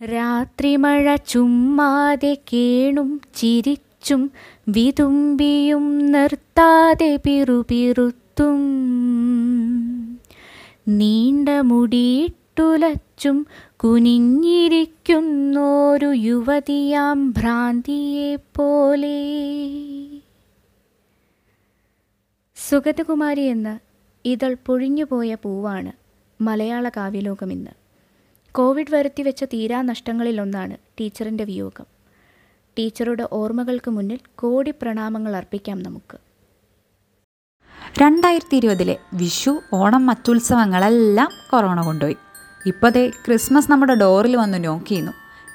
രാത്രിമഴ ചുമ്മാതെ കേണും ചിരിച്ചും വിതുമ്പിയും നിർത്താതെ പിറുപിറുത്തും നീണ്ട മുടിയിട്ടുലച്ചും കുനിഞ്ഞിരിക്കുന്നോരു യുവതിയാം ഭ്രാന്തിയെപ്പോലെ സുഗതകുമാരി എന്ന ഇതൾ പൊഴിഞ്ഞുപോയ പൂവാണ് മലയാള കാവ്യലോകമിന്ന്. കോവിഡ് വരുത്തിവെച്ച തീരാ നഷ്ടങ്ങളിലൊന്നാണ് ടീച്ചറിന്റെ വിയോഗം. ടീച്ചറുടെ ഓർമ്മകൾക്ക് മുന്നിൽ കോടി പ്രണാമങ്ങൾ അർപ്പിക്കാം നമുക്ക്. രണ്ടായിരത്തി ഇരുപതിലെ വിഷു ഓണം മറ്റുത്സവങ്ങളെല്ലാം കൊറോണ കൊണ്ടുപോയി. ഇപ്പോഴത്തെ ദേ ക്രിസ്മസ് നമ്മുടെ ഡോറിൽ വന്ന് നോക്കിയിരുന്നു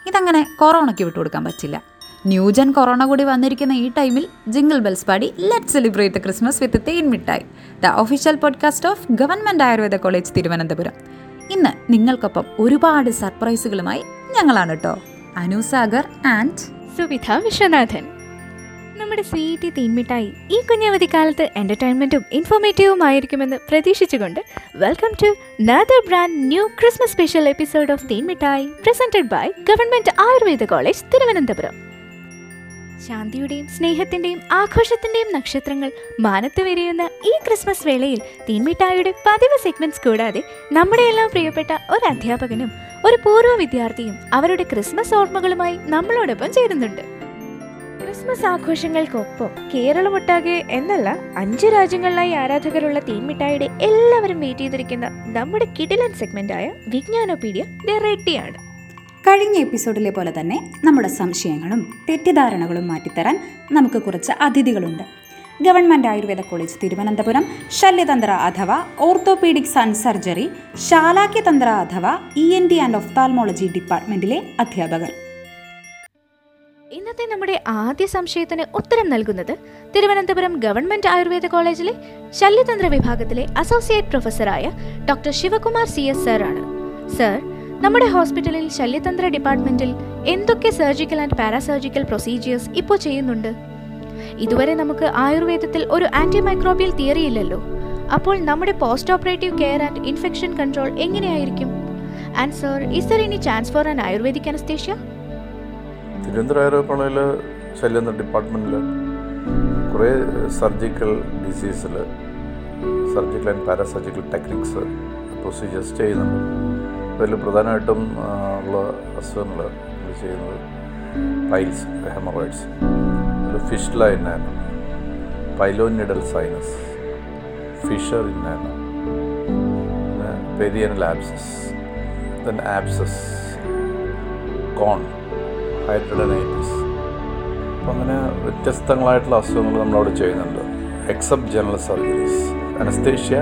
ഇതങ്ങനെ കൊറോണയ്ക്ക് വിട്ടുകൊടുക്കാൻ പറ്റില്ല. ന്യൂജൻ കൊറോണ കൂടി വന്നിരിക്കുന്ന ഈ ടൈമിൽ ജിംഗിൾ ബെൽസ് പാടി let celebrate Christmas with Then Mittayi. The official podcast of Government Ayurveda College Thiruvananthapuram. ഇന്ന് നിങ്ങൾക്കൊപ്പം ഒരുപാട് സർപ്രൈസുകളുമായി ഞങ്ങളാണ് കേട്ടോ അനുസാഗർ ആൻഡ് സുവിധ വിശ്വനാഥൻ. നമ്മുടെ സ്വീറ്റി തീൻമിഠായി ഈ കുഞ്ഞവധി കാലത്ത് എന്റർടൈൻമെന്റും ഇൻഫോർമേറ്റീവും ആയിരിക്കുമെന്ന് പ്രതീക്ഷിച്ചുകൊണ്ട് welcome to another brand new Christmas special episode of Thenmittayi presented by Government Ayurveda College Thiruvananthapuram ശാന്തിയുടെയും സ്നേഹത്തിന്റെയും ആഘോഷത്തിന്റെയും നക്ഷത്രങ്ങൾ മാനത്ത് വിരിയുന്ന ഈ ക്രിസ്മസ് വേളയിൽ തീൻമിഠായിയുടെ പതിവ് സെഗ്മെന്റ്സ് കൂടാതെ നമ്മുടെ എല്ലാം പ്രിയപ്പെട്ട ഒരു അധ്യാപകനും ഒരു പൂർവ വിദ്യാർത്ഥിയും അവരുടെ ക്രിസ്മസ് ഓർമ്മകളുമായി നമ്മളോടൊപ്പം ചേരുന്നുണ്ട്. ക്രിസ്മസ് ആഘോഷങ്ങൾക്കൊപ്പം കേരളമൊട്ടാകെ എന്നല്ല അഞ്ച് രാജ്യങ്ങളിലായി ആരാധകരുള്ള തീൻമിഠായിയുടെ എല്ലാവരും വെയിറ്റ് ചെയ്തിരിക്കുന്ന നമ്മുടെ കിടിലൻ സെഗ്മെന്റായ വിജ്ഞാനോപീഡിയ ഡെറേട്ടിയാണ് കഴിഞ്ഞ എപ്പിസോഡിലെ പോലെ തന്നെ നമ്മുടെ സംശയങ്ങളും തെറ്റിദ്ധാരണകളും മാറ്റിത്തരാൻ നമുക്ക് കുറച്ച് അതിഥികളുണ്ട്. ഗവൺമെന്റ് ആയുർവേദ കോളേജ് തിരുവനന്തപുരം ശല്യതന്ത്ര അഥവാ ഓർത്തോപീഡിക്സ് ആൻഡ് സർജറി ശാലാക്യതന്ത്ര അഥവാ E N T and ophthalmology ഡിപ്പാർട്ട്മെന്റിലെ അധ്യാപകർ. ഇന്നത്തെ നമ്മുടെ ആദ്യ സംശയത്തിന് ഉത്തരം നൽകുന്നത് തിരുവനന്തപുരം ഗവൺമെന്റ് ആയുർവേദ കോളേജിലെ ശല്യതന്ത്ര വിഭാഗത്തിലെ associate പ്രൊഫസറായ doctor Sivakumar C S sir ആണ് സർ നമ്മുടെ ഹോസ്പിറ്റലിൽ ശല്യതന്ത്ര ഡിപ്പാർട്ട്മെന്റിൽ എന്തൊക്കെ സർജിക്കൽ ആൻഡ് പാരാസർജിക്കൽ പ്രൊസീജിയേഴ്സ് ഇപ്പോൾ ചെയ്യുന്നുണ്ട്? ഇതുവരെ നമുക്ക് ആയുർവേദത്തിൽ ഒരു ആന്റി മൈക്രോബിയൽ തിയറി ഇല്ലല്ലോ. അപ്പോൾ നമ്മുടെ post operative care and infection control എങ്ങനെയായിരിക്കും? And sir is there any chance for an Ayurvedic anaesthesia Thiruvananthapuram Ayurveda Shalyatantra ഡിപ്പാർട്ട്മെന്റിൽ കുറേ surgical ഡിസീസിൽ surgical and parasurgical techniques procedures ചെയ്യുന്നുണ്ട്. അതിൽ പ്രധാനമായിട്ടും ഉള്ള അസുഖങ്ങൾ ചെയ്യുന്നത് പൈൽസ് ഹെമറോയിഡ്സ് ഒരു ഫിഷ് ലൈനാണ് പൈലോനിഡൽ സൈനസ് ഫിഷർ ഇന്നാണ് പിന്നെ പെരിയനൽ ആബ്സസ് ദെൻ ആബ്സസ് കോൺ ഹൈഡ്രഡനൈറ്റിസ്. അപ്പം അങ്ങനെ വ്യത്യസ്തങ്ങളായിട്ടുള്ള അസുഖങ്ങൾ നമ്മളവിടെ ചെയ്യുന്നുണ്ട്. എക്സെപ്റ്റ് ജനറൽ സർജറീസ് അനസ്തേഷ്യ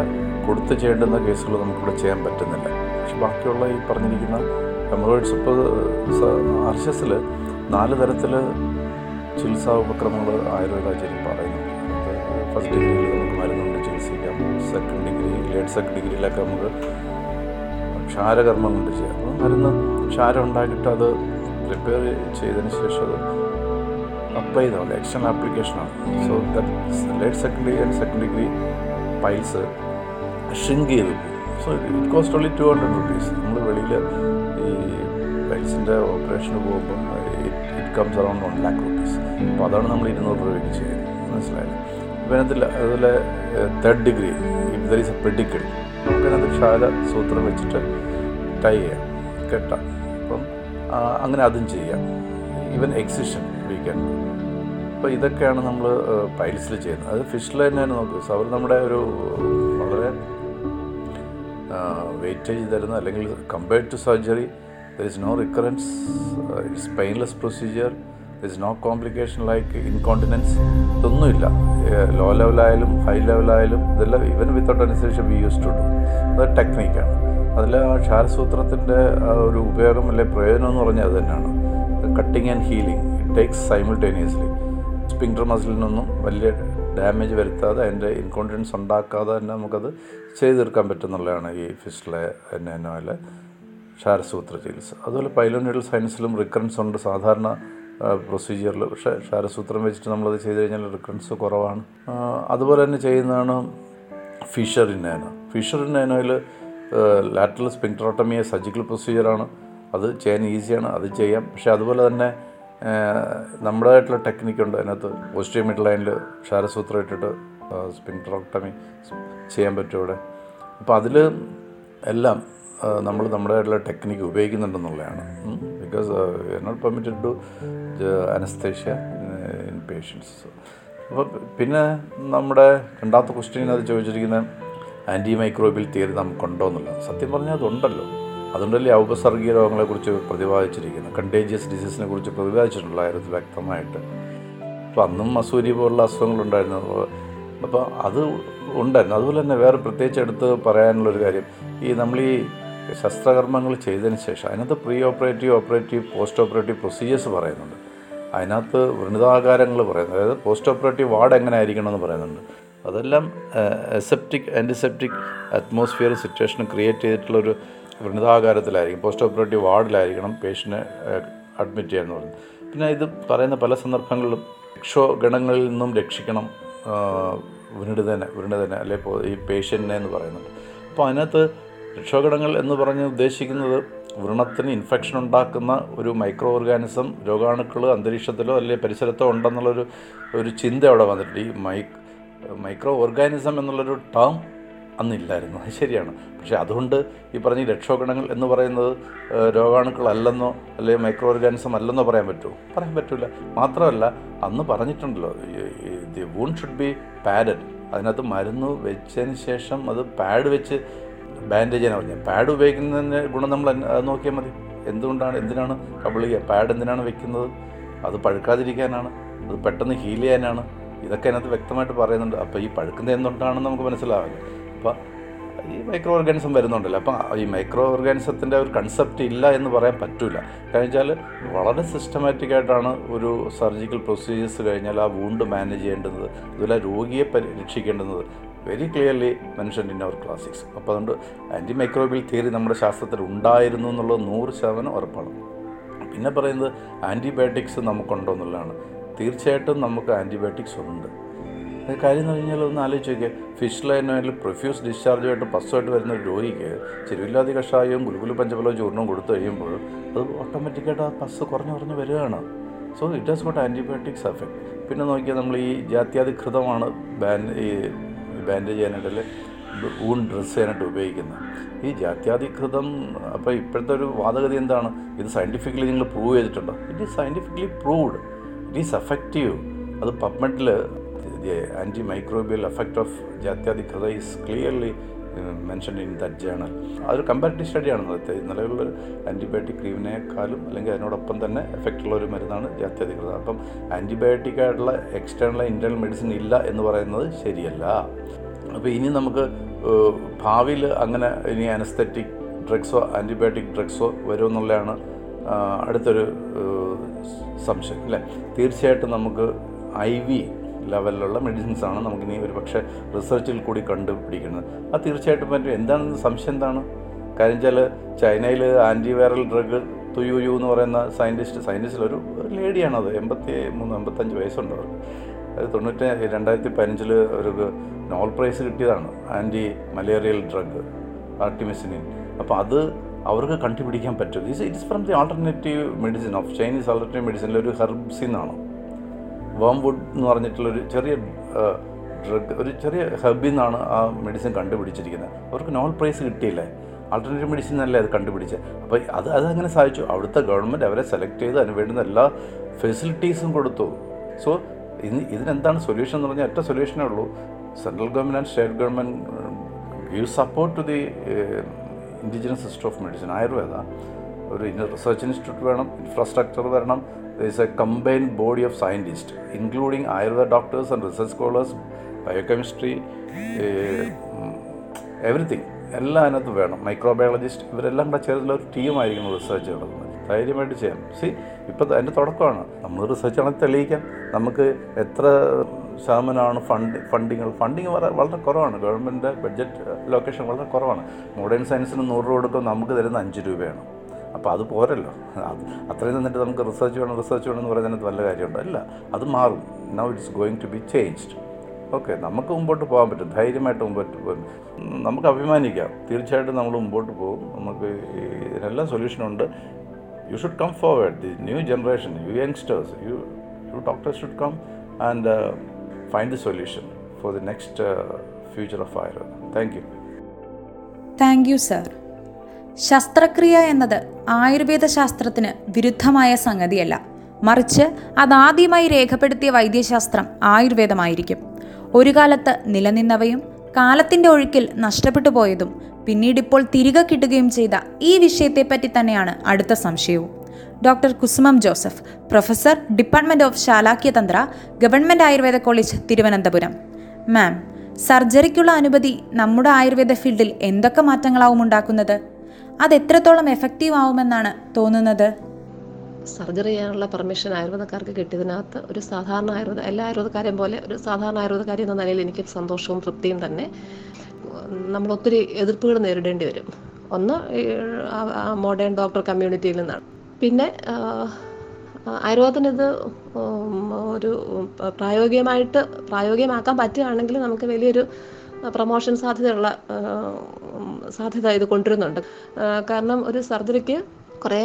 കൊടുത്ത് ചെയ്യേണ്ടുന്ന കേസുകൾ നമുക്കിവിടെ ചെയ്യാൻ പറ്റുന്നില്ല. പക്ഷെ ബാക്കിയുള്ള ഈ പറഞ്ഞിരിക്കുന്ന ഹെമറോയിഡ്സ് ഇപ്പോൾ ആർഷ്യസിൽ നാല് തരത്തിൽ ചികിത്സാ ഉപക്രമങ്ങൾ ആയുർവേദാചാര്യം പറയുന്നുണ്ട്. ഫസ്റ്റ് ഡിഗ്രിയിൽ നമുക്ക് മരുന്നുകൊണ്ട് ചികിത്സിക്കാം സെക്കൻഡ് ഡിഗ്രി ലേറ്റ് സെക്കൻഡ് ഡിഗ്രിയിലൊക്കെ നമുക്ക് ക്ഷാരകർമ്മം കൊണ്ട് ചെയ്യാം. അപ്പോൾ മരുന്ന് ക്ഷാരം ഉണ്ടാക്കിയിട്ട് അത് പ്രിപ്പയർ ചെയ്തതിന് ശേഷം അത് അപ്ലൈ ചെയ്താൽ മതി. എക്സ്റ്റേണൽ ആപ്ലിക്കേഷനാണ് so that late second degree and second degree piles shrink ചെയ്തു. So it cost only two hundred rupees നമ്മൾ വെളിയിൽ ഈ പൈൽസിന്റെ ഓപ്പറേഷന് പോകുമ്പോൾ it comes around one lakh rupees അപ്പോൾ അതാണ് നമ്മൾ ഇരുന്നൂറ് രൂപയ്ക്ക് ചെയ്യുന്നത് മനസ്സിലായത് അപ്പോൾ അതിനകത്ത് അതുപോലെ third degree if there is a pedicle നമുക്കതിനകത്ത് ക്ഷാര സൂത്രം വെച്ചിട്ട് ടൈ ചെയ്യാം കെട്ടാം. അപ്പം അങ്ങനെ അതും ചെയ്യാം. ഈവൻ എക്സിഷൻ വീക്കെൻഡ് അപ്പോൾ ഇതൊക്കെയാണ് നമ്മൾ പൈൽസിൽ ചെയ്യുന്നത്. അത് ഫിഷിൽ തന്നെയാണ് നോക്കുക സോ നമ്മുടെ ഒരു വളരെ വെയിറ്റേജ് തരുന്ന അല്ലെങ്കിൽ compared to surgery there is no recurrence it's painless procedure is no complication like incontinence ഇതൊന്നുമില്ല. ലോ ലെവലായാലും ഹൈ ലെവലായാലും ഇതെല്ലാം ഇവൻ വിത്തൗട്ട് അനുസരിച്ച് വി യൂസ് ടു ഡു അത് ടെക്നിക്കാണ് അതിൽ ആ ക്ഷാരസൂത്രത്തിന്റെ ഒരു ഉപയോഗം അല്ലെ പ്രയോജനം എന്ന് പറഞ്ഞാൽ അത് തന്നെയാണ്. Cutting and healing it takes simultaneously sphincter മസിലിനൊന്നും വലിയ ഡാമേജ് വരുത്താതെ അതിന്റെ ഇൻകോണ്ടിനൻസ് ഉണ്ടാക്കാതെ തന്നെ നമുക്കത് ചെയ്ത് തീർക്കാൻ പറ്റുന്നുള്ളതാണ് ഈ ഫിസ്റ്റിലെ എന്നെ ക്ഷാരസൂത്ര ചികിത്സ. അതുപോലെ പൈലോണിഡൽ സയൻസിലും റിക്കറൻസ് ഉണ്ട്. സാധാരണ പ്രൊസീജിയറിൽ പക്ഷേ ക്ഷാരസൂത്രം വെച്ചിട്ട് നമ്മളത് ചെയ്ത് കഴിഞ്ഞാൽ റിക്കറൻസ് കുറവാണ്. അതുപോലെ തന്നെ ചെയ്യുന്നതാണ് ഫിഷർ ഇന്നേന ഫിഷർ ഇന്നേനയിൽ ലാറ്ററൽ സ്പിൻട്രോട്ടമിയ സർജിക്കൽ പ്രൊസീജിയറാണ് അത് ചെയ്യാൻ ഈസിയാണ് അത് ചെയ്യാം. പക്ഷേ അതുപോലെ തന്നെ നമ്മുടേതായിട്ടുള്ള ടെക്നിക്കുണ്ട് അതിനകത്ത് പോസ്റ്റീവ് മിഡ് ലൈനിൽ ക്ഷാരസൂത്രം ഇട്ടിട്ട് സ്പിൻട്രോക്ടമി ചെയ്യാൻ പറ്റും ഇവിടെ അപ്പോൾ അതിൽ എല്ലാം നമ്മൾ നമ്മുടേതായിട്ടുള്ള technique ഉപയോഗിക്കുന്നുണ്ടെന്നുള്ളതാണ്. Because not permitted to anaesthesia in patients അപ്പോൾ പിന്നെ നമ്മുടെ രണ്ടാമത്തെ ക്വസ്റ്റ്യൻ അത് ചോദിച്ചിരിക്കുന്നത് ആന്റി മൈക്രോബിൽ തിയറി നമുക്കുണ്ടോ എന്നുള്ളത്. സത്യം പറഞ്ഞാൽ അതുണ്ടല്ലോ. അതുകൊണ്ടല്ലേ ഔപസർഗീയ രോഗങ്ങളെക്കുറിച്ച് പ്രതിപാദിച്ചിരിക്കുന്നത്? കണ്ടേജിയസ് ഡിസീസിനെ കുറിച്ച് പ്രതിപാദിച്ചിട്ടുള്ള വ്യക്തമായിട്ട്. അപ്പോൾ അന്നും മസൂരി പോലുള്ള അസുഖങ്ങളുണ്ടായിരുന്നു അപ്പോൾ അത് ഉണ്ടായിരുന്നു. അതുപോലെ തന്നെ വേറെ പ്രത്യേകിച്ച് എടുത്ത് പറയാനുള്ളൊരു കാര്യം. ഈ നമ്മൾ ഈ ശസ്ത്രകർമ്മങ്ങൾ ചെയ്തതിന് ശേഷം അതിനകത്ത് pre operative operative post operative procedures പറയുന്നുണ്ട്. അതിനകത്ത് വൃണിതാകാരങ്ങൾ പറയുന്നത് അതായത് പോസ്റ്റ് ഓപ്പറേറ്റീവ് വാർഡ് എങ്ങനെ ആയിരിക്കണം എന്ന് പറയുന്നുണ്ട്. അതെല്ലാം septic antiseptic atmosphere situation create ചെയ്തിട്ടുള്ളൊരു വൃണിതാകാരത്തിലായിരിക്കും പോസ്റ്റ് ഓപ്പറേറ്റീവ് വാർഡിലായിരിക്കണം പേഷ്യന്റിനെ അഡ്മിറ്റ് ചെയ്യാമെന്ന് പറയുന്നത്. പിന്നെ ഇത് പറയുന്ന പല സന്ദർഭങ്ങളിലും രക്ഷോഗണങ്ങളിൽ നിന്നും രക്ഷിക്കണം വൃണിതനെ വൃണിതനെ അല്ലെ ഈ പേഷ്യന്റിനെ എന്ന് പറയുന്നുണ്ട് അപ്പോൾ അതിനകത്ത് രക്ഷോഘടകങ്ങൾ എന്ന് പറഞ്ഞ് ഉദ്ദേശിക്കുന്നത് വൃണത്തിന് ഇൻഫെക്ഷൻ ഉണ്ടാക്കുന്ന ഒരു മൈക്രോ ഓർഗാനിസം രോഗാണുക്കൾ അന്തരീക്ഷത്തിലോ അല്ലെങ്കിൽ പരിസരത്തോ ഉണ്ടെന്നുള്ളൊരു ഒരു ചിന്ത അവിടെ വന്നിട്ടുണ്ട്. ഈ മൈ മൈക്രോ ഓർഗാനിസം എന്നുള്ളൊരു ടേം അന്നില്ലായിരുന്നു. അത് ശരിയാണ്. പക്ഷേ അതുകൊണ്ട് ഈ പറഞ്ഞ ലക്ഷോഗണങ്ങൾ എന്ന് പറയുന്നത് രോഗാണുക്കളല്ലെന്നോ അല്ലെങ്കിൽ മൈക്രോ ഓർഗാനിസം അല്ലെന്നോ പറയാൻ പറ്റുമോ പറയാൻ പറ്റില്ല മാത്രമല്ല അന്ന് പറഞ്ഞിട്ടുണ്ടല്ലോ the wound should be padded. അതിനകത്ത് മരുന്ന് വെച്ചതിന് ശേഷം അത് പാഡ് വെച്ച് ബാൻഡേജ് ചെയ്യാൻ പറഞ്ഞത്. പാഡ് ഉപയോഗിക്കുന്നതിന്റെ ഗുണം നമ്മൾ നോക്കിയാൽ മതി. എന്തുകൊണ്ടാണ് എന്തിനാണ് കബളിക? പാഡ് എന്തിനാണ് വെക്കുന്നത്? അത് പഴുക്കാതിരിക്കാനാണ്. അത് പെട്ടെന്ന് ഹീൽ ചെയ്യാനാണ്. ഇതൊക്കെ അതിനകത്ത് വ്യക്തമായിട്ട് പറയുന്നുണ്ട്. അപ്പോൾ ഈ പഴുക്കുന്നത് എന്തുകൊണ്ടാണെന്ന് നമുക്ക് മനസ്സിലാവില്ല. അപ്പോൾ ഈ മൈക്രോ ഓർഗാനിസം വരുന്നുണ്ടല്ലോ. അപ്പം ഈ മൈക്രോ ഓർഗാനിസത്തിന്റെ ഒരു കൺസെപ്റ്റ് ഇല്ല എന്ന് പറയാൻ പറ്റില്ല കാരണം വെച്ചാൽ വളരെ സിസ്റ്റമാറ്റിക് ആയിട്ടാണ് ഒരു സർജിക്കൽ പ്രൊസീജിയേഴ്സ് കഴിഞ്ഞാൽ ആ വൂണ്ട് മാനേജ് ചെയ്യേണ്ടത്. അതുപോലെ രോഗിയെ പരിരക്ഷിക്കേണ്ടത് very clearly mention in our classics അപ്പോൾ അതുകൊണ്ട് ആന്റി മൈക്രോബിയൽ തിയറി നമ്മുടെ ശാസ്ത്രത്തിൽ ഉണ്ടായിരുന്നു എന്നുള്ളത് നൂറ് ശതമാനം ഉറപ്പാണ്. പിന്നെ പറയുന്നത് ആന്റിബയോട്ടിക്സ് നമുക്കുണ്ടോ എന്നുള്ളതാണ്. തീർച്ചയായിട്ടും നമുക്ക് ആന്റിബയോട്ടിക്സ് ഉണ്ട്. കാര്യം എന്ന് കഴിഞ്ഞാൽ ഒന്ന് ആലോചിച്ച് നോക്കിയാൽ ഫിഷ് ലൈനിൽ പ്രൊഫ്യൂസ് ഡിസ്ചാർജുമായിട്ട് പസ്സുമായിട്ട് വരുന്ന ഒരു രോഗിക്ക് ചെരുവില്ലാതി കഷായവും ഗുലുഗുലു പഞ്ചഫലവും ചൂർണവും കൊടുത്തു കഴിയുമ്പോൾ അത് ഓട്ടോമാറ്റിക്കായിട്ട് ആ പസ് കുറഞ്ഞു കുറഞ്ഞ് വരികയാണ്. So it has got antibiotics effect പിന്നെ നോക്കിയാൽ നമ്മൾ ഈ ജാത്യാധികൃതമാണ് ബാൻഡ് ഈ ബാൻഡേജ് ചെയ്യാനായിട്ട് ഊൺ ഡ്രസ് ചെയ്യാനായിട്ട് ഉപയോഗിക്കുന്നത്. ഈ ജാത്യാധികൃതം അപ്പോൾ ഇപ്പോഴത്തെ ഒരു വാദഗതി എന്താണ്? ഇത് സയന്റിഫിക്കലി നിങ്ങൾ പ്രൂവ് ചെയ്തിട്ടുണ്ടോ? It is scientifically proved it is effective അത് പബ്മെഡിൽ anti microbial effect of Jatyadighrita is clearly mention in that journal അതൊരു കമ്പാരിറ്റീവ് സ്റ്റഡിയാണ് ഇന്നത്തെ നിലവിലുള്ള ആന്റിബയോട്ടിക് ക്രീമിനേക്കാളും അല്ലെങ്കിൽ അതിനോടൊപ്പം തന്നെ എഫക്റ്റ് ഉള്ള ഒരു മരുന്നാണ് ജാത്യാധികൃത അപ്പം ആന്റിബയോട്ടിക് ആയിട്ടുള്ള എക്സ്റ്റേണൽ ഇന്റേണൽ മെഡിസിൻ ഇല്ല എന്ന് പറയുന്നത് ശരിയല്ല. അപ്പോൾ ഇനി നമുക്ക് ഭാവിയിൽ അങ്ങനെ ഇനി അനസ്തെറ്റിക് ഡ്രഗ്സോ ആന്റിബയോട്ടിക് ഡ്രഗ്സോ വരുമെന്നുള്ളതാണ് അടുത്തൊരു സംശയം. അല്ലേ? തീർച്ചയായിട്ടും നമുക്ക് ഐ വി ലെവലിലുള്ള മെഡിസിൻസ് ആണ് നമുക്കിനി ഒരു പക്ഷേ റിസർച്ചിൽ കൂടി കണ്ടുപിടിക്കുന്നത്. അത് തീർച്ചയായിട്ടും പറ്റും എന്താണ് സംശയം എന്താണ്? കാര്യം വെച്ചാൽ ചൈനയിൽ ആന്റിവൈറൽ ഡ്രഗ് തുയു എന്ന് പറയുന്ന സയന്റിസ്റ്റ് സയന്റിസ്റ്റിൽ ഒരു ലേഡിയാണത് എൺപത്തി മൂന്ന് എൺപത്തഞ്ച് വയസ്സുണ്ട് അവർക്ക് അത് തൊണ്ണൂറ്റി രണ്ടായിരത്തി പതിനഞ്ചിൽ ഒരു നോബൽ പ്രൈസ് കിട്ടിയതാണ്. ആന്റി മലേറിയൽ ഡ്രഗ് ആർട്ടിമിസിനിൻ അപ്പോൾ അത് അവർക്ക് കണ്ടുപിടിക്കാൻ പറ്റും. It's it's from the alternative medicine of Chinese alternative മെഡിസിനിൽ ഒരു ഹെർബ്സിന്നാണ് വേംവുഡ് എന്ന് പറഞ്ഞിട്ടുള്ളൊരു ചെറിയ ഡ്രഗ് ഒരു ചെറിയ ഹെർബിൽ നിന്നാണ് ആ മെഡിസിൻ കണ്ടുപിടിച്ചിരിക്കുന്നത്. അവർക്ക് നോബൽ പ്രൈസ് കിട്ടിയില്ലേ? ആൾട്ടർനേറ്റീവ് മെഡിസിൻ അല്ലേ അത് കണ്ടുപിടിച്ച്? അപ്പോൾ അത് അതങ്ങനെ സാധിച്ചു. അവിടുത്തെ ഗവൺമെന്റ് അവരെ സെലക്ട് ചെയ്ത് അതിന് വേണ്ടുന്ന എല്ലാ ഫെസിലിറ്റീസും കൊടുത്തു. സോ ഇനി ഇതിനെന്താണ് സൊല്യൂഷൻ എന്ന് പറഞ്ഞാൽ ഒറ്റ സൊല്യൂഷനേ ഉള്ളൂ. Central government and state government give support to the indigenous system of medicine Ayurveda ഒരു റിസർച്ച് ഇൻസ്റ്റിറ്റ്യൂട്ട് വേണം ഇൻഫ്രാസ്ട്രക്ചർ വരണം is a combined body of scientists, including Ayurveda doctors and research scholars, biochemistry, everything എല്ലാം അതിനകത്ത് വേണം. Microbiologist ഇവരെല്ലാം കൂടെ ചേർന്നുള്ള ഒരു ടീമായിരിക്കും റിസർച്ച് നടത്തുന്നത് ധൈര്യമായിട്ട് ചെയ്യാം. സി ഇപ്പം അതിന്റെ തുടക്കമാണ്. നമ്മൾ റിസർച്ച് ആണെങ്കിൽ തെളിയിക്കാം. നമുക്ക് എത്ര ശതമാനമാണ് ഫണ്ട് ഫണ്ടിങ്ങൾ ഫണ്ടിങ് വളരെ കുറവാണ്. ഗവൺമെന്റിന്റെ ബഡ്ജറ്റ് ലൊക്കേഷൻ വളരെ കുറവാണ്. മോഡേൺ സയൻസിന് നൂറ് രൂപ കൊടുക്കുമ്പോൾ നമുക്ക് തരുന്ന അഞ്ച് രൂപയാണ്. അപ്പോൾ അത് പോരല്ലോ. അത് അത്രയും നിന്നിട്ട് നമുക്ക് റിസർച്ച് വേണം റിസർച്ച് വേണം എന്ന് പറയുന്നതിനകത്ത് വല്ല കാര്യമുണ്ടോ? അല്ല അത് മാറും. Now it's going to be changed okay നമുക്ക് മുമ്പോട്ട് പോകാൻ പറ്റും. ധൈര്യമായിട്ട് മുമ്പോട്ട് പോകും നമുക്ക് അഭിമാനിക്കാം. തീർച്ചയായിട്ടും നമ്മൾ മുമ്പോട്ട് പോകും. നമുക്ക് ഇതിനെല്ലാം സൊല്യൂഷനുണ്ട് you should come forward the new generation you youngsters you you doctors should come and find the solution for the next future of Ayurvedam thank you thank you sir ശസ്ത്രക്രിയ എന്നത് ആയുർവേദ ശാസ്ത്രത്തിന് വിരുദ്ധമായ സംഗതിയല്ല. മറിച്ച് അതാദ്യമായി രേഖപ്പെടുത്തിയ വൈദ്യശാസ്ത്രം ആയുർവേദമായിരിക്കും. ഒരു കാലത്ത് നിലനിന്നവയും കാലത്തിന്റെ ഒഴുക്കിൽ നഷ്ടപ്പെട്ടു പോയതും പിന്നീടിപ്പോൾ തിരികെ കിട്ടുകയും ചെയ്ത ഈ വിഷയത്തെപ്പറ്റി തന്നെയാണ് അടുത്ത സംശയവും. Doctor Kusumam Joseph professor department of Shalakyatantra Government Ayurveda College Thiruvananthapuram. Ma'am സർജറിക്കുള്ള അനുമതി നമ്മുടെ ആയുർവേദ ഫീൽഡിൽ എന്തൊക്കെ മാറ്റങ്ങളാവും ഉണ്ടാക്കുന്നത്? അത് എത്രത്തോളം എഫക്റ്റീവ് ആവുമെന്നാണ് തോന്നുന്നത്? സർജറി ചെയ്യാനുള്ള പെർമിഷൻ ആയുർവേദക്കാർക്ക് കിട്ടിയതിനകത്ത് ഒരു സാധാരണ ആയുർവേദ എല്ലാ ആയുർവേദക്കാരെയും പോലെ ഒരു സാധാരണ ആയുർവേദക്കാരി എന്ന നിലയിൽ എനിക്ക് സന്തോഷവും തൃപ്തിയും തന്നെ. നമ്മൾ ഒത്തിരി എതിർപ്പുകൾ നേരിടേണ്ടി വരും. ഒന്ന് മോഡേൺ ഡോക്ടർ കമ്മ്യൂണിറ്റിയിൽ നിന്നാണ്. പിന്നെ ആയുർവേദത്തിന് ഇത് ഒരു പ്രായോഗികമായിട്ട് പ്രായോഗികമാക്കാൻ പറ്റുകയാണെങ്കിൽ നമുക്ക് വലിയൊരു പ്രൊമോഷൻ സാധ്യതയുള്ള സാധ്യത ഇത് കൊണ്ടുവരുന്നുണ്ട്. കാരണം ഒരു സർജറിക്ക് കുറേ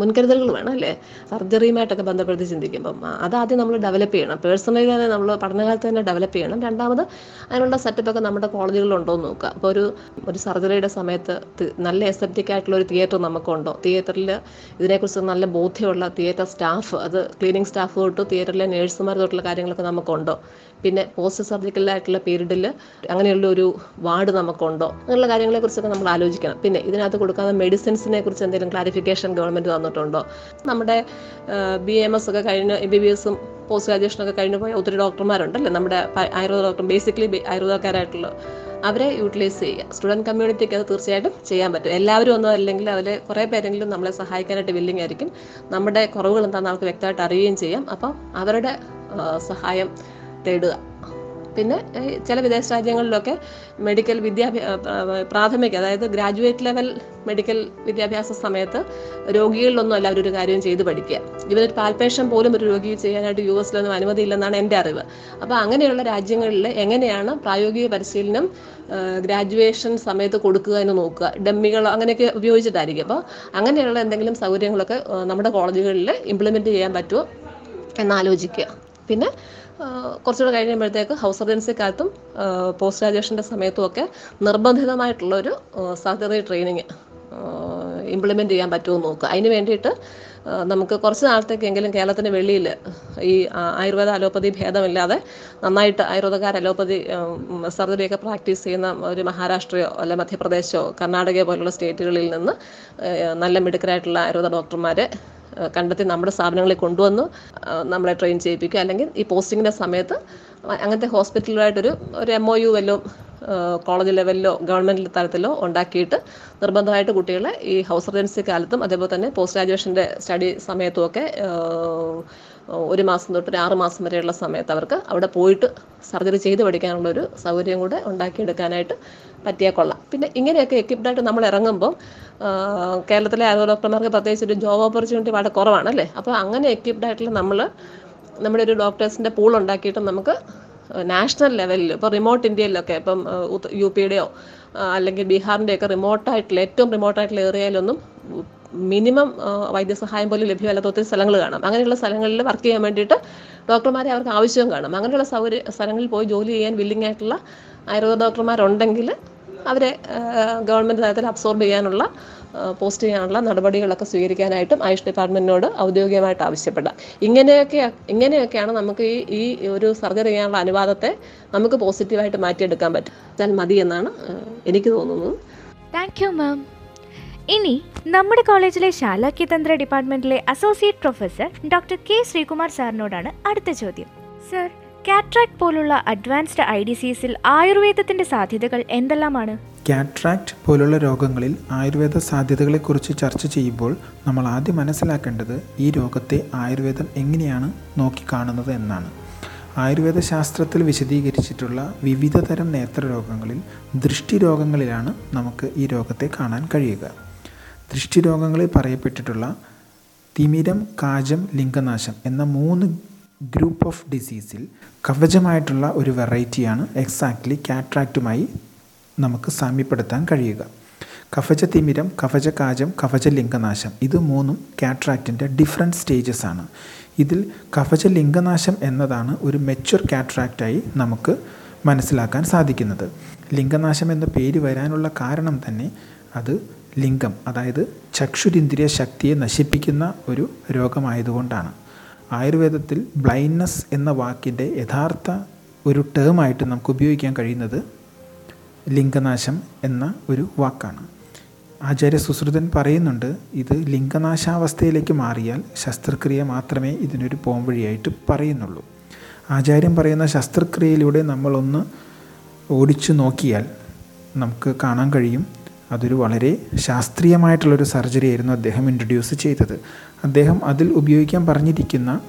മുൻകരുതലുകൾ വേണം അല്ലേ? സർജറിയുമായിട്ടൊക്കെ ബന്ധപ്പെടുത്തി ചിന്തിക്കുമ്പം. അത് അതാദ്യം നമ്മൾ ഡെവലപ്പ് ചെയ്യണം. പേഴ്സണലി തന്നെ നമ്മൾ പഠനകാലത്ത് തന്നെ ഡെവലപ്പ് ചെയ്യണം. രണ്ടാമത് അതിനുള്ള സെറ്റപ്പൊക്കെ നമ്മുടെ കോളേജുകളിലുണ്ടോ എന്ന് നോക്കുക. അപ്പോൾ ഒരു ഒരു സർജറിയുടെ സമയത്ത് നല്ല എസെപ്റ്റിക് ആയിട്ടുള്ള ഒരു തിയേറ്റർ നമുക്കുണ്ടോ? തിയേറ്ററിൽ ഇതിനെക്കുറിച്ച് നല്ല ബോധ്യമുള്ള തിയേറ്റർ സ്റ്റാഫ് അത് ക്ലീനിങ് സ്റ്റാഫ് തൊട്ട് തിയേറ്ററിലെ നേഴ്സുമാർ തൊട്ടുള്ള കാര്യങ്ങളൊക്കെ നമുക്കുണ്ടോ? പിന്നെ പോസ്റ്റ് സർജിക്കൽ സർജിക്കലായിട്ടുള്ള പീരീഡിൽ അങ്ങനെയുള്ള ഒരു വാർഡ് നമുക്കുണ്ടോ? അങ്ങനെയുള്ള കാര്യങ്ങളെക്കുറിച്ചൊക്കെ നമ്മൾ ആലോചിക്കണം. പിന്നെ ഇതിനകത്ത് കൊടുക്കാവുന്ന മെഡിസിൻസിനെ കുറിച്ച് എന്തെങ്കിലും ക്ലാരിഫിക്കേഷൻ ഗവൺമെന്റ് തന്നിട്ടുണ്ടോ നമ്മുടെ ബി എം എസ് ഒക്കെ കഴിഞ്ഞ് എം ബി ബി എസും പോസ്റ്റ് ഗ്രാജുവേഷനൊക്കെ കഴിഞ്ഞ് പോയ ഒത്തിരി ഡോക്ടർമാരുണ്ടല്ലേ? നമ്മുടെ ആയുർവേദ ഡോക്ടർ ബേസിക്കലി ആയുർവേദക്കാരായിട്ടുള്ള അവരെ യൂട്ടിലൈസ് ചെയ്യുക. സ്റ്റുഡന്റ് കമ്മ്യൂണിറ്റിക്ക് അത് തീർച്ചയായിട്ടും ചെയ്യാൻ പറ്റും. എല്ലാവരും ഒന്നും അല്ലെങ്കിൽ അവരെ കുറേ പേരെങ്കിലും നമ്മളെ സഹായിക്കാനായിട്ട് വില്ലിങ് ആയിരിക്കും. നമ്മുടെ കുറവുകൾ എന്താണെന്ന് അവർക്ക് വ്യക്തമായിട്ട് അറിയുകയും ചെയ്യാം. അപ്പം അവരുടെ സഹായം തേടുക. പിന്നെ ചില വിദേശ രാജ്യങ്ങളിലൊക്കെ മെഡിക്കൽ വിദ്യാഭ്യാസ പ്രാഥമിക അതായത് ഗ്രാജുവേറ്റ് ലെവൽ മെഡിക്കൽ വിദ്യാഭ്യാസ സമയത്ത് രോഗികളിലൊന്നും അല്ല അവരൊരു കാര്യം ചെയ്ത് പഠിക്കുക. ഇവരൊരു പാൽപേഷൻ പോലും ഒരു രോഗി ചെയ്യാനായിട്ട് യു എസിലൊന്നും അനുമതിയില്ലെന്നാണ് എന്റെ അറിവ്. അപ്പോൾ അങ്ങനെയുള്ള രാജ്യങ്ങളിൽ എങ്ങനെയാണ് പ്രായോഗിക പരിശീലനം ഗ്രാജുവേഷൻ സമയത്ത് കൊടുക്കുക എന്ന് നോക്കുക? ഡമ്മികൾ അങ്ങനെയൊക്കെ ഉപയോഗിച്ചിട്ടായിരിക്കും. അപ്പോൾ അങ്ങനെയുള്ള എന്തെങ്കിലും സൗകര്യങ്ങളൊക്കെ നമ്മുടെ കോളേജുകളിൽ ഇംപ്ലിമെന്റ് ചെയ്യാൻ പറ്റുമോ എന്നാലോചിക്കുക പിന്നെ കുറച്ചുകൂടെ കഴിയുമ്പോഴത്തേക്ക് ഹൗസ് സർജൻസി കാലത്തും പോസ്റ്റ് ഗ്രാജുവേഷന്റെ സമയത്തും ഒക്കെ നിർബന്ധിതമായിട്ടുള്ളൊരു സർജറി ട്രെയിനിങ് ഇംപ്ലിമെന്റ് ചെയ്യാൻ പറ്റുമോ നോക്കുക. അതിന് വേണ്ടിയിട്ട് നമുക്ക് കുറച്ച് നാളത്തേക്കെങ്കിലും കേരളത്തിന് വെളിയിൽ ഈ ആയുർവേദ അലോപ്പതി ഭേദമില്ലാതെ നന്നായിട്ട് ആയുർവേദക്കാർ അലോപ്പതി സർജറിയൊക്കെ പ്രാക്ടീസ് ചെയ്യുന്ന ഒരു മഹാരാഷ്ട്രയോ അല്ല മധ്യപ്രദേശോ കർണാടകയോ പോലുള്ള സ്റ്റേറ്റുകളിൽ നിന്ന് നല്ല മിടുക്കരായിട്ടുള്ള ആയുർവേദ ഡോക്ടർമാരെ കണ്ടെത്തി നമ്മുടെ സ്ഥാപനങ്ങളിൽ കൊണ്ടുവന്ന് നമ്മളെ ട്രെയിൻ ചെയ്യിപ്പിക്കുക. അല്ലെങ്കിൽ ഈ പോസ്റ്റിങ്ങിന്റെ സമയത്ത് അങ്ങനത്തെ ഹോസ്പിറ്റലുമായിട്ടൊരു ഒരു എം ഒ യു വല്ലോ കോളേജ് ലെവലിലോ ഗവൺമെന്റ് തലത്തിലോ ഉണ്ടാക്കിയിട്ട് നിർബന്ധമായിട്ട് കുട്ടികളെ ഈ ഹൗസ് റെസിഡൻസി കാലത്തും അതേപോലെ തന്നെ പോസ്റ്റ് ഗ്രാജുവേഷന്റെ സ്റ്റഡി സമയത്തുമൊക്കെ ഒരു മാസം തൊട്ട് ഒരു ആറ് മാസം വരെയുള്ള സമയത്ത് അവർക്ക് അവിടെ പോയിട്ട് സർജറി ചെയ്ത് പഠിക്കാനുള്ള ഒരു സൗകര്യം കൂടെ ഉണ്ടാക്കിയെടുക്കാനായിട്ട് പറ്റിയാൽ കൊള്ളാം. പിന്നെ ഇങ്ങനെയൊക്കെ എക്വിപ്ഡായിട്ട് നമ്മൾ ഇറങ്ങുമ്പോൾ കേരളത്തിലെ ആയുർവേദ ഡോക്ടർമാർക്ക് പ്രത്യേകിച്ച് ഒരു ജോബ് ഓപ്പർച്യൂണിറ്റി വളരെ കുറവാണല്ലേ? അപ്പോൾ അങ്ങനെ എക്വിപ്ഡായിട്ടുള്ള നമ്മൾ നമ്മുടെ ഒരു ഡോക്ടേഴ്സിന്റെ പൂൾ ഉണ്ടാക്കിയിട്ട് നമുക്ക് നാഷണൽ ലെവലിൽ ഇപ്പോൾ റിമോട്ട് ഇന്ത്യയിലൊക്കെ ഇപ്പം ആ, യു പിയുടെയോ ആ, അല്ലെങ്കിൽ ബീഹാറിന്റെയൊക്കെ റിമോട്ടായിട്ടുള്ള ഏറ്റവും റിമോട്ടായിട്ടുള്ള ഏരിയയിലൊന്നും മിനിമം വൈദ്യസഹായം പോലും ലഭ്യമല്ലാത്ത ഒത്തിരി സ്ഥലങ്ങൾ കാണാം. അങ്ങനെയുള്ള സ്ഥലങ്ങളിൽ വർക്ക് ചെയ്യാൻ വേണ്ടിയിട്ട് ഡോക്ടർമാരെ അവർക്ക് ആവശ്യവും കാണും. അങ്ങനെയുള്ള സൗകര്യ സ്ഥലങ്ങളിൽ പോയി ജോലി ചെയ്യാൻ വില്ലിംഗ് ആയിട്ടുള്ള ആയുർവേദ ഡോക്ടർമാരുണ്ടെങ്കിൽ അവരെ ഗവൺമെന്റ് തലത്തിൽ അബ്സോർബ് ചെയ്യാനുള്ള പോസ്റ്റ് ചെയ്യാനുള്ള നടപടികളൊക്കെ സ്വീകരിക്കാനായിട്ടും ആയുഷ് ഡിപ്പാർട്ട്മെന്റിനോട് ഔദ്യോഗികമായിട്ട് ആവശ്യപ്പെടാം. ഇങ്ങനെയൊക്കെ ഇങ്ങനെയൊക്കെയാണ് നമുക്ക് ഈ ഈ ഒരു സർജറി ചെയ്യാനുള്ള അനുവാദത്തെ നമുക്ക് പോസിറ്റീവായിട്ട് മാറ്റിയെടുക്കാൻ പറ്റും. മതി എന്നാണ് എനിക്ക് തോന്നുന്നത്. താങ്ക് യു മാം ഇനി നമ്മുടെ കോളേജിലെ Shalakya Tantra ഡിപ്പാർട്ട്മെന്റിലെ associate professor doctor K Sreekumar സാറിനോടാണ് അടുത്ത ചോദ്യം. സർ കാട്രാക്ട് പോലുള്ള അഡ്വാൻസ്ഡ് ഐ ഡി സിസിൽ ആയുർവേദത്തിന്റെ സാധ്യതകൾ എന്തെല്ലാമാണ്? കാട്രാക്ട് പോലുള്ള രോഗങ്ങളിൽ ആയുർവേദ സാധ്യതകളെക്കുറിച്ച് ചർച്ച ചെയ്യുമ്പോൾ നമ്മൾ ആദ്യം മനസ്സിലാക്കേണ്ടത് ഈ രോഗത്തെ ആയുർവേദം എങ്ങനെയാണ് നോക്കിക്കാണുന്നത് എന്നാണ്. ആയുർവേദ ശാസ്ത്രത്തിൽ വിശദീകരിച്ചിട്ടുള്ള വിവിധ തരം നേത്രരോഗങ്ങളിൽ ദൃഷ്ടിരോഗങ്ങളിലാണ് നമുക്ക് ഈ രോഗത്തെ കാണാൻ കഴിയുക. ദൃഷ്ടിരോഗങ്ങളിൽ പറയപ്പെട്ടിട്ടുള്ള തിമിരം കാജം ലിംഗനാശം എന്ന മൂന്ന് ഗ്രൂപ്പ് ഓഫ് ഡിസീസിൽ കവചമായിട്ടുള്ള ഒരു വെറൈറ്റിയാണ് എക്സാക്ട്ലി കാട്രാക്റ്റുമായി നമുക്ക് സാമ്യപ്പെടുത്താൻ കഴിയുക. കഫചതിമിരം കഫചകാചം കഫചലിംഗനാശം ഇത് മൂന്നും കാട്രാക്റ്റിന്റെ ഡിഫറെന്റ് സ്റ്റേജസ് ആണ്. ഇതിൽ കഫചലിംഗനാശം എന്നതാണ് ഒരു മെച്യൂർ കാട്രാക്റ്റായി നമുക്ക് മനസ്സിലാക്കാൻ സാധിക്കുന്നത്. ലിംഗനാശം എന്ന പേര് വരാനുള്ള കാരണം തന്നെ അത് ലിംഗം അതായത് ചക്ഷുരിന്ദ്രിയ ശക്തിയെ നശിപ്പിക്കുന്ന ഒരു രോഗമായതുകൊണ്ടാണ്. ആയുർവേദത്തിൽ ബ്ലൈൻഡ്നെസ് എന്ന വാക്കിന്റെ യഥാർത്ഥ ഒരു ടേമായിട്ട് നമുക്ക് ഉപയോഗിക്കാൻ കഴിയുന്നത് ലിംഗനാശം എന്ന ഒരു വാക്കാണ്. ആചാര്യ സുശ്രുതൻ പറയുന്നുണ്ട് ഇത് ലിംഗനാശാവസ്ഥയിലേക്ക് മാറിയാൽ ശസ്ത്രക്രിയ മാത്രമേ ഇതിനൊരു പോംവഴിയായിട്ട് പറയുന്നുള്ളൂ. ആചാര്യൻ പറയുന്ന ശസ്ത്രക്രിയയിലൂടെ നമ്മളൊന്ന് ഓടിച്ചു നോക്കിയാൽ നമുക്ക് കാണാൻ കഴിയും. അതൊരു വളരെ ശാസ്ത്രീയമായിട്ടുള്ളൊരു സർജറി ആയിരുന്നു അദ്ദേഹം ഇൻട്രൊഡ്യൂസ് ചെയ്തത്. അദ്ദേഹം അതിൽ ഉപയോഗിക്കാൻ പറഞ്ഞിരിക്കുന്ന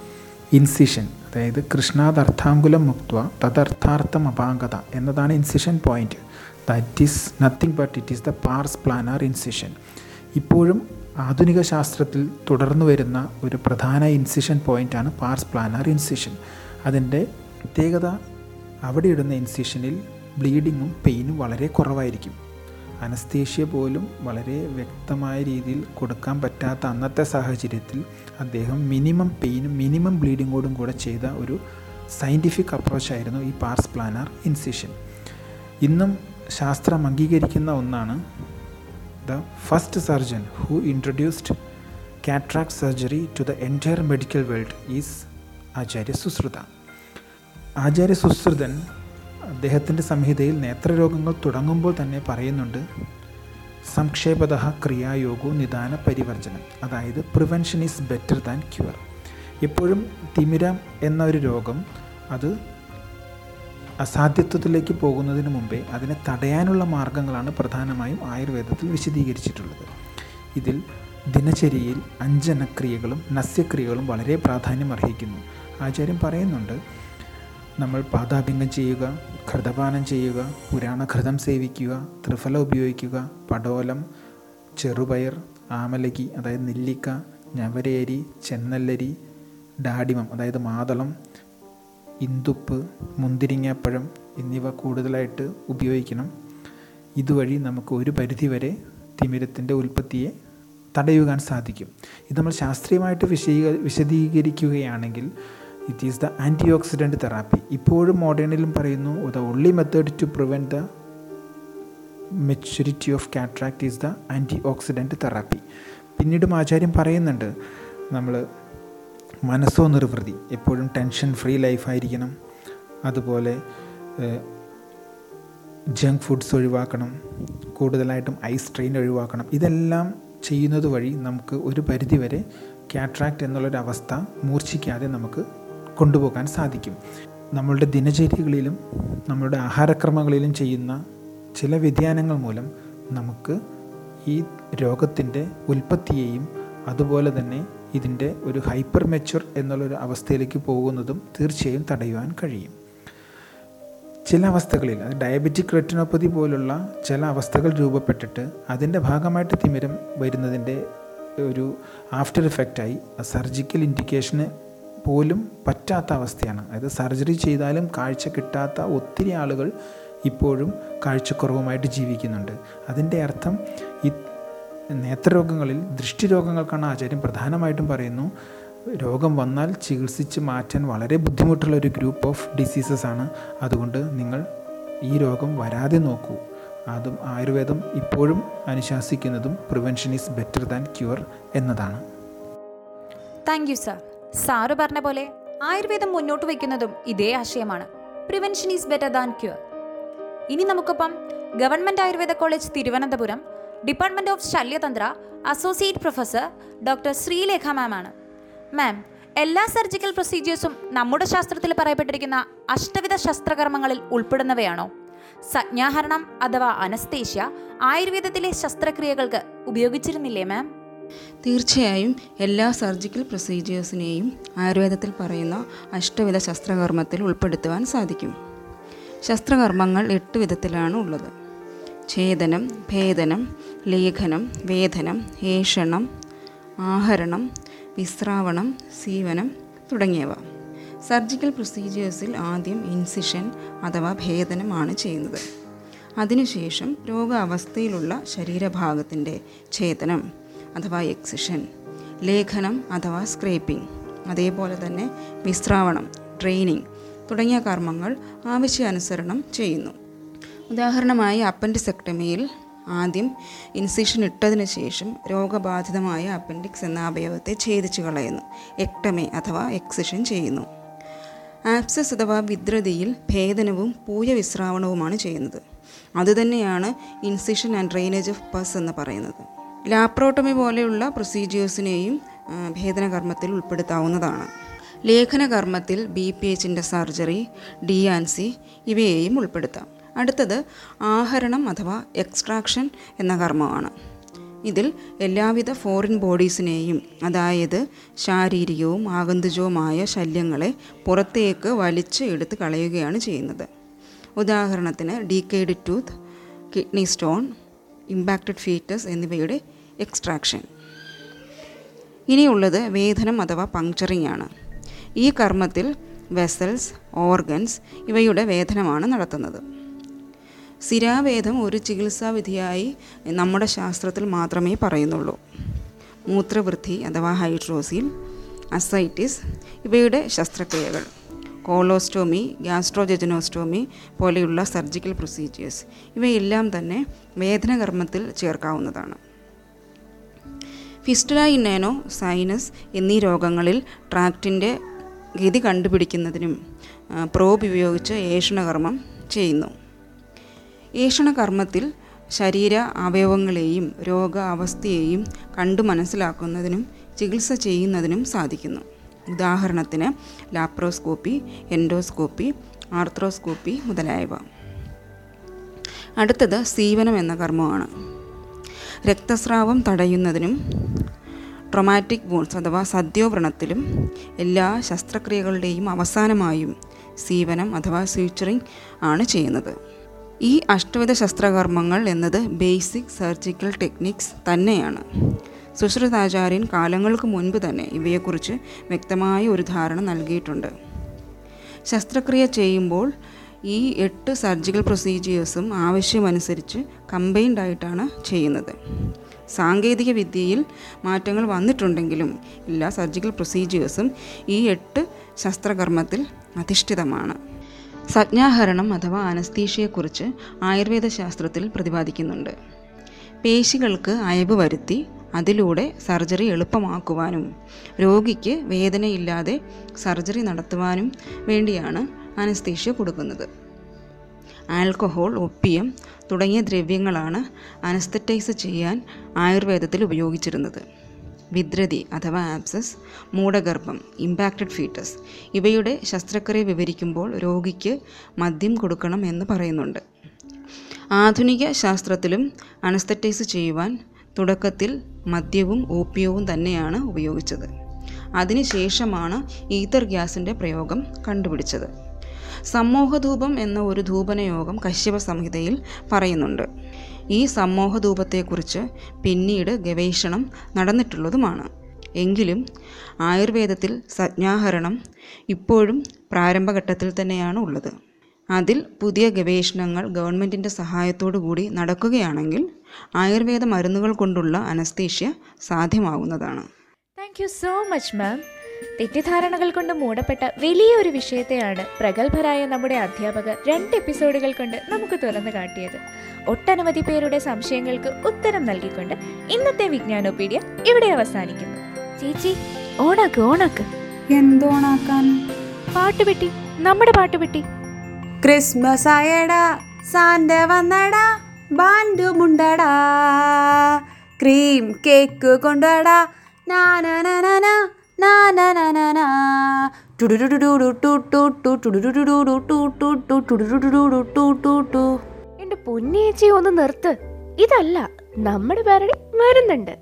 ഇൻസിഷൻ അതായത് കൃഷ്ണാദർത്ഥാങ്കുലം മുക്ത തദർത്ഥാർത്ഥം അപാങ്കത എന്നതാണ് incision point that is nothing but it is the pars planar incision ഇപ്പോഴും ആധുനിക ശാസ്ത്രത്തിൽ തുടർന്നു വരുന്ന ഒരു പ്രധാന ഇൻസിഷൻ പോയിന്റാണ് പാർസ് പ്ലാനാർ ഇൻസിഷൻ അതിന്റെ പ്രത്യേകത അവിടെ ഇടുന്ന ഇൻസിഷനിൽ ബ്ലീഡിങ്ങും പെയിനും വളരെ കുറവായിരിക്കും. അനസ്തേഷ്യ പോലും വളരെ വ്യക്തമായ രീതിയിൽ കൊടുക്കാൻ പറ്റാത്ത അന്നത്തെ സാഹചര്യത്തിൽ അദ്ദേഹം മിനിമം പെയിനും മിനിമം ബ്ലീഡിങ്ങോടും കൂടെ ചെയ്ത ഒരു സയന്റിഫിക് അപ്രോച്ചായിരുന്നു ഈ പാർസ് പ്ലാനാർ ഇൻസിഷൻ. ഇന്നും ശാസ്ത്രം അംഗീകരിക്കുന്ന ഒന്നാണ് the first surgeon who introduced cataract surgery to the entire medical world is Acharya Sushruta. Acharya Sushruthan അദ്ദേഹത്തിന്റെ സംഹിതയിൽ നേത്രരോഗങ്ങൾ തുടങ്ങുമ്പോൾ തന്നെ പറയുന്നുണ്ട് സംക്ഷേപത ക്രിയായോഗോ നിദാന പരിവർജനം അതായത് prevention is better than cure. എപ്പോഴും തിമിരം എന്ന ഒരു രോഗം അത് അസാധ്യത്വത്തിലേക്ക് പോകുന്നതിന് മുമ്പേ അതിനെ തടയാനുള്ള മാർഗങ്ങളാണ് പ്രധാനമായും ആയുർവേദത്തിൽ വിശദീകരിച്ചിട്ടുള്ളത്. ഇതിൽ ദിനചര്യയിൽ അഞ്ചനക്രിയകളും നസ്യക്രിയകളും വളരെ പ്രാധാന്യം അർഹിക്കുന്നു ആചാര്യം പറയുന്നുണ്ട് നമ്മൾ പാദാഭിംഗം ചെയ്യുക ഘൃതപാനം ചെയ്യുക പുരാണ പുരാണഘൃതം സേവിക്കുക ത്രിഫല ഉപയോഗിക്കുക പടോലം ചെറുപയർ ആമലകി അതായത് നെല്ലിക്ക ഞവരേരി ചെന്നല്ലരി ഡാഡിമം അതായത് മാതളം ഇന്ദുപ്പ് മുന്തിരിങ്ങാപ്പഴം എന്നിവ കൂടുതലായിട്ട് ഉപയോഗിക്കണം. ഇതുവഴി നമുക്ക് ഒരു പരിധിവരെ തിമിരത്തിന്റെ ഉൽപ്പത്തിയെ തടയുവാൻ സാധിക്കും. ഇത് നമ്മൾ ശാസ്ത്രീയമായിട്ട് വിശദീക വിശദീകരിക്കുകയാണെങ്കിൽ it is the anti oxidant therapy ഇപ്പോഴും മോഡേണിലും പറയുന്നു the only method to prevent the maturity of cataract is the anti oxidant therapy പിന്നീടും ആചാര്യം പറയുന്നുണ്ട് നമ്മൾ മനസ്സോ നിർവൃതി എപ്പോഴും ടെൻഷൻ ഫ്രീ ലൈഫായിരിക്കണം അതുപോലെ ജങ്ക് ഫുഡ്സ് ഒഴിവാക്കണം കൂടുതലായിട്ടും ഐസ് ട്രെയിൻ ഒഴിവാക്കണം. ഇതെല്ലാം ചെയ്യുന്നത് വഴി നമുക്ക് ഒരു പരിധിവരെ കാട്രാക്ട് എന്നുള്ളൊരവസ്ഥ മൂർച്ഛിക്കാതെ നമുക്ക് കൊണ്ടുപോകാൻ സാധിക്കും. നമ്മളുടെ ദിനചര്യകളിലും നമ്മളുടെ ആഹാരക്രമങ്ങളിലും ചെയ്യുന്ന ചില വ്യതിയാനങ്ങൾ മൂലം നമുക്ക് ഈ രോഗത്തിന്റെ ഉൽപ്പത്തിയെയും അതുപോലെ തന്നെ ഇതിന്റെ ഒരു ഹൈപ്പർ മെച്ചുർ എന്നുള്ളൊരു അവസ്ഥയിലേക്ക് പോകുന്നതും തീർച്ചയായും തടയുവാൻ കഴിയും. ചില അവസ്ഥകളിൽ അത് ഡയബറ്റിക് റെറ്റിനോപ്പതി പോലുള്ള ചില അവസ്ഥകൾ രൂപപ്പെട്ടിട്ട് അതിന്റെ ഭാഗമായിട്ട് തിമിരം വരുന്നതിന്റെ ഒരു ആഫ്റ്റർ ഇഫക്റ്റായി സർജിക്കൽ ഇൻഡിക്കേഷന് പോലും പറ്റാത്ത അവസ്ഥയാണ്. അതായത് സർജറി ചെയ്താലും കാഴ്ച കിട്ടാത്ത ഒത്തിരി ആളുകൾ ഇപ്പോഴും കാഴ്ചക്കുറവുമായിട്ട് ജീവിക്കുന്നുണ്ട്. അതിന്റെ അർത്ഥം ഈ നേത്രരോഗങ്ങളിൽ ദൃഷ്ടിരോഗങ്ങൾക്കാണ് ആചാര്യം. പ്രധാനമായിട്ടും പറയുന്നു രോഗം വന്നാൽ ചികിത്സിച്ച് മാറ്റാൻ വളരെ ബുദ്ധിമുട്ടുള്ള ഒരു ഗ്രൂപ്പ് ഓഫ് ഡിസീസസ് ആണ്. അതുകൊണ്ട് നിങ്ങൾ ഈ രോഗം വരാതെ നോക്കൂ. അതും ആയുർവേദം ഇപ്പോഴും അനുശാസിക്കുന്നതും prevention is better than cure എന്നതാണ്. താങ്ക് യു സാർ സാറ് പറഞ്ഞ പോലെ ആയുർവേദം മുന്നോട്ട് വയ്ക്കുന്നതും ഇതേ ആശയമാണ്. Prevention is better than cure ഇനി നമുക്കൊപ്പം Government Ayurveda College Thiruvananthapuram department of Shalyatantra associate professor doctor Sreelekha ma'am ആണ്. മാം എല്ലാ സർജിക്കൽ പ്രൊസീജിയേഴ്സും നമ്മുടെ ശാസ്ത്രത്തിൽ പറയപ്പെട്ടിരിക്കുന്ന അഷ്ടവിധ ശസ്ത്രകർമ്മങ്ങളിൽ ഉൾപ്പെടുന്നവയാണോ? സജ്ഞാഹരണം അഥവാ അനസ്തേഷ്യ ആയുർവേദത്തിലെ ശസ്ത്രക്രിയകൾക്ക് ഉപയോഗിച്ചിരുന്നില്ലേ മാം തീർച്ചയായും എല്ലാ സർജിക്കൽ പ്രൊസീജിയേഴ്സിനെയും ആയുർവേദത്തിൽ പറയുന്ന അഷ്ടവിധ ശസ്ത്രകർമ്മത്തിൽ ഉൾപ്പെടുത്തുവാൻ സാധിക്കും. ശസ്ത്രകർമ്മങ്ങൾ എട്ട് വിധത്തിലാണ് ഉള്ളത്. ഛേദനം ഭേദനം ലേഖനം വേദനം ഏഷണം ആഹരണം വിശ്രാവണം സീവനം തുടങ്ങിയവ. സർജിക്കൽ പ്രൊസീജിയേഴ്സിൽ ആദ്യം ഇൻസിഷൻ അഥവാ ഭേദനമാണ് ചെയ്യുന്നത്. അതിനുശേഷം രോഗാവസ്ഥയിലുള്ള ശരീരഭാഗത്തിന്റെ ഛേദനം അഥവാ എക്സിഷൻ ലേഖനം അഥവാ സ്ക്രേപ്പിംഗ് അതേപോലെ തന്നെ വിശ്രാവണം ട്രെയിനിങ് തുടങ്ങിയ കർമ്മങ്ങൾ ആവശ്യാനുസരണം ചെയ്യുന്നു. ഉദാഹരണമായി അപ്പൻഡിസെക്ടമിയിൽ ആദ്യം ഇൻസിഷൻ ഇട്ടതിന് ശേഷം രോഗബാധിതമായ അപ്പൻഡിക്സ് എന്ന അവയവത്തെ ഛേദിച്ചു കളയുന്നു. എക്ടമി അഥവാ എക്സിഷൻ ചെയ്യുന്നു. ആപ്സസ് അഥവാ വിദ്രതിയിൽ ഭേദനവും പൂയ വിശ്രാവണവുമാണ് ചെയ്യുന്നത്. അതുതന്നെയാണ് incision and drainage of pus എന്ന് പറയുന്നത്. ലാപ്രോട്ടമി പോലെയുള്ള പ്രൊസീജിയേഴ്സിനെയും ഭേദനകർമ്മത്തിൽ ഉൾപ്പെടുത്താവുന്നതാണ്. ലേഖനകർമ്മത്തിൽ ബി പി എച്ചിന്റെ സർജറി ഡി ആൻസി ഇവയെയും ഉൾപ്പെടുത്താം. അടുത്തത് ആഹരണം അഥവാ എക്സ്ട്രാക്ഷൻ എന്ന കർമ്മമാണ്. ഇതിൽ എല്ലാവിധ ഫോറിൻ ബോഡീസിനെയും അതായത് ശാരീരികവും ആഗന്തുജവുമായ ശല്യങ്ങളെ പുറത്തേക്ക് വലിച്ച് എടുത്ത് കളയുകയാണ് ചെയ്യുന്നത്. ഉദാഹരണത്തിന് decayed tooth kidney stone impacted foetus എന്നിവയുടെ എക്സ്ട്രാക്ഷൻ. ഇനിയുള്ളത് വേദനം അഥവാ പങ്ക്ചറിംഗ് ആണ്. ഈ കർമ്മത്തിൽ വെസൽസ് ഓർഗൻസ് ഇവയുടെ വേദനമാണ് നടത്തുന്നത്. സിരാവേദം ഒരു ചികിത്സാവിധിയായി നമ്മുടെ ശാസ്ത്രത്തിൽ മാത്രമേ പറയുന്നുള്ളൂ. മൂത്രവൃദ്ധി അഥവാ ഹൈഡ്രോസിൽ അസൈറ്റിസ് ഇവയുടെ ശസ്ത്രക്രിയകൾ കോളോസ്റ്റോമി ഗ്യാസ്ട്രോജെജനോസ്റ്റോമി പോലെയുള്ള സർജിക്കൽ പ്രൊസീജിയേഴ്സ് ഇവയെല്ലാം തന്നെ വേദനകർമ്മത്തിൽ ചേർക്കാവുന്നതാണ്. ഫിസ്റ്റുല സൈനസ് എന്നീ രോഗങ്ങളിൽ ട്രാക്റ്റിന്റെ ഗതി കണ്ടുപിടിക്കുന്നതിനും പ്രോബ് ഉപയോഗിച്ച് ഏഷണകർമ്മം ചെയ്യുന്നു. ഏഷണകർമ്മത്തിൽ ശരീര അവയവങ്ങളെയും രോഗാവസ്ഥയെയും കണ്ടു മനസ്സിലാക്കുന്നതിനും ചികിത്സ ചെയ്യുന്നതിനും സാധിക്കുന്നു. ഉദാഹരണത്തിന് ലാപ്രോസ്കോപ്പി എൻഡോസ്കോപ്പി ആർത്രോസ്കോപ്പി മുതലായവ. അടുത്തത് സീവനം എന്ന കർമ്മമാണ്. രക്തസ്രാവം തടയുന്നതിനും ട്രൊമാറ്റിക് വൂൺസ് അഥവാ സദ്യോവ്രണത്തിലും എല്ലാ ശസ്ത്രക്രിയകളുടെയും അവസാനമായും സീവനം അഥവാ സ്യൂച്ചറിങ് ആണ് ചെയ്യുന്നത്. ഈ അഷ്ടവിധ ശസ്ത്രകർമ്മങ്ങൾ എന്നത് ബേസിക് സർജിക്കൽ ടെക്നിക്സ് തന്നെയാണ്. സുശ്രുതാചാര്യൻ കാലങ്ങൾക്ക് മുൻപ് തന്നെ ഇവയെക്കുറിച്ച് വ്യക്തമായ ഒരു ധാരണ നൽകിയിട്ടുണ്ട്. ശസ്ത്രക്രിയ ചെയ്യുമ്പോൾ ഈ എട്ട് സർജിക്കൽ പ്രൊസീജിയേഴ്സും ആവശ്യമനുസരിച്ച് കമ്പൈൻഡ് ആയിട്ടാണ് ചെയ്യുന്നത്. സാങ്കേതിക വിദ്യയിൽ മാറ്റങ്ങൾ വന്നിട്ടുണ്ടെങ്കിലും എല്ലാ സർജിക്കൽ പ്രൊസീജിയേഴ്സും ഈ എട്ട് ശസ്ത്രകർമ്മത്തിൽ അധിഷ്ഠിതമാണ്. സജ്ഞാഹരണം അഥവാ അനസ്തീഷയെക്കുറിച്ച് ആയുർവേദ ശാസ്ത്രത്തിൽ പ്രതിപാദിക്കുന്നുണ്ട്. പേശികൾക്ക് അയവ് വരുത്തി അതിലൂടെ സർജറി എളുപ്പമാക്കുവാനും രോഗിക്ക് വേദനയില്ലാതെ സർജറി നടത്തുവാനും വേണ്ടിയാണ് അനസ്തീഷ്യ കൊടുക്കുന്നത്. ആൽക്കഹോൾ ഒപ്പിയം തുടങ്ങിയ ദ്രവ്യങ്ങളാണ് അനസ്തറ്റൈസ് ചെയ്യാൻ ആയുർവേദത്തിൽ ഉപയോഗിച്ചിരുന്നത്. വിദ്രതി അഥവാ ആപ്സസ് മൂടഗർഭം ഇമ്പാക്റ്റഡ് ഫീറ്റസ് ഇവയുടെ ശസ്ത്രക്രിയ വിവരിക്കുമ്പോൾ രോഗിക്ക് മദ്യം കൊടുക്കണം എന്ന് പറയുന്നുണ്ട്. ആധുനിക ശാസ്ത്രത്തിലും അനസ്തറ്റൈസ് ചെയ്യുവാൻ തുടക്കത്തിൽ മദ്യവും ഓപ്പിയവും തന്നെയാണ് ഉപയോഗിച്ചത്. അതിനുശേഷമാണ് ഈത്തർ ഗ്യാസിന്റെ പ്രയോഗം കണ്ടുപിടിച്ചത്. സമ്മോഹധൂപം എന്ന ഒരു ധൂപനയോഗം കശ്യപ സംഹിതയിൽ പറയുന്നുണ്ട്. ഈ സമ്മോഹധൂപത്തെക്കുറിച്ച് പിന്നീട് ഗവേഷണം നടന്നിട്ടുള്ളതുമാണ്. എങ്കിലും ആയുർവേദത്തിൽ സജ്ഞാഹരണം ഇപ്പോഴും പ്രാരംഭഘട്ടത്തിൽ തന്നെയാണ് ഉള്ളത്. അതിൽ പുതിയ ഗവേഷണങ്ങൾ ഗവൺമെന്റിന്റെ സഹായത്തോടു കൂടി നടക്കുകയാണെങ്കിൽ ആയുർവേദ മരുന്നുകൾ കൊണ്ടുള്ള anaesthesia സാധ്യമാവുന്നതാണ്. Thank you so much ma'am തെറ്റിദ്ധാരണകൾ കൊണ്ട് മൂടപ്പെട്ട വലിയൊരു വിഷയത്തെയാണ് പ്രഗത്ഭരായ നമ്മുടെ അധ്യാപകർ രണ്ട് എപ്പിസോഡുകൾ കൊണ്ട് നമുക്ക് തുറന്നു കാട്ടിയത്. ഒട്ടനവധി പേരുടെ സംശയങ്ങൾക്ക് ഉത്തരം നൽകിക്കൊണ്ട് ഇന്നത്തെ വിജ്ഞാനോപീഡിയ ഇവിടെ അവസാനിക്കുന്നു. ചേച്ചി ഓണാക്ക് ഓണാക്ക്. എന്തോണാക്കാൻ? പാട്ടുപെട്ടി നമ്മുടെ പാട്ടുപെട്ടി. ക്രിസ്മസ് ആയടാ സാന്റ വന്നടാ ബാൻഡു മുണ്ടടാ ക്രീം കേക്ക് കൊണ്ടുവടാ നാനാനാനാനാ, എന്റെ പൊന്നേച്ചി ഒന്ന് നിർത്ത് ഇതല്ല നമ്മുടെ പാരഡി വരുന്നുണ്ട്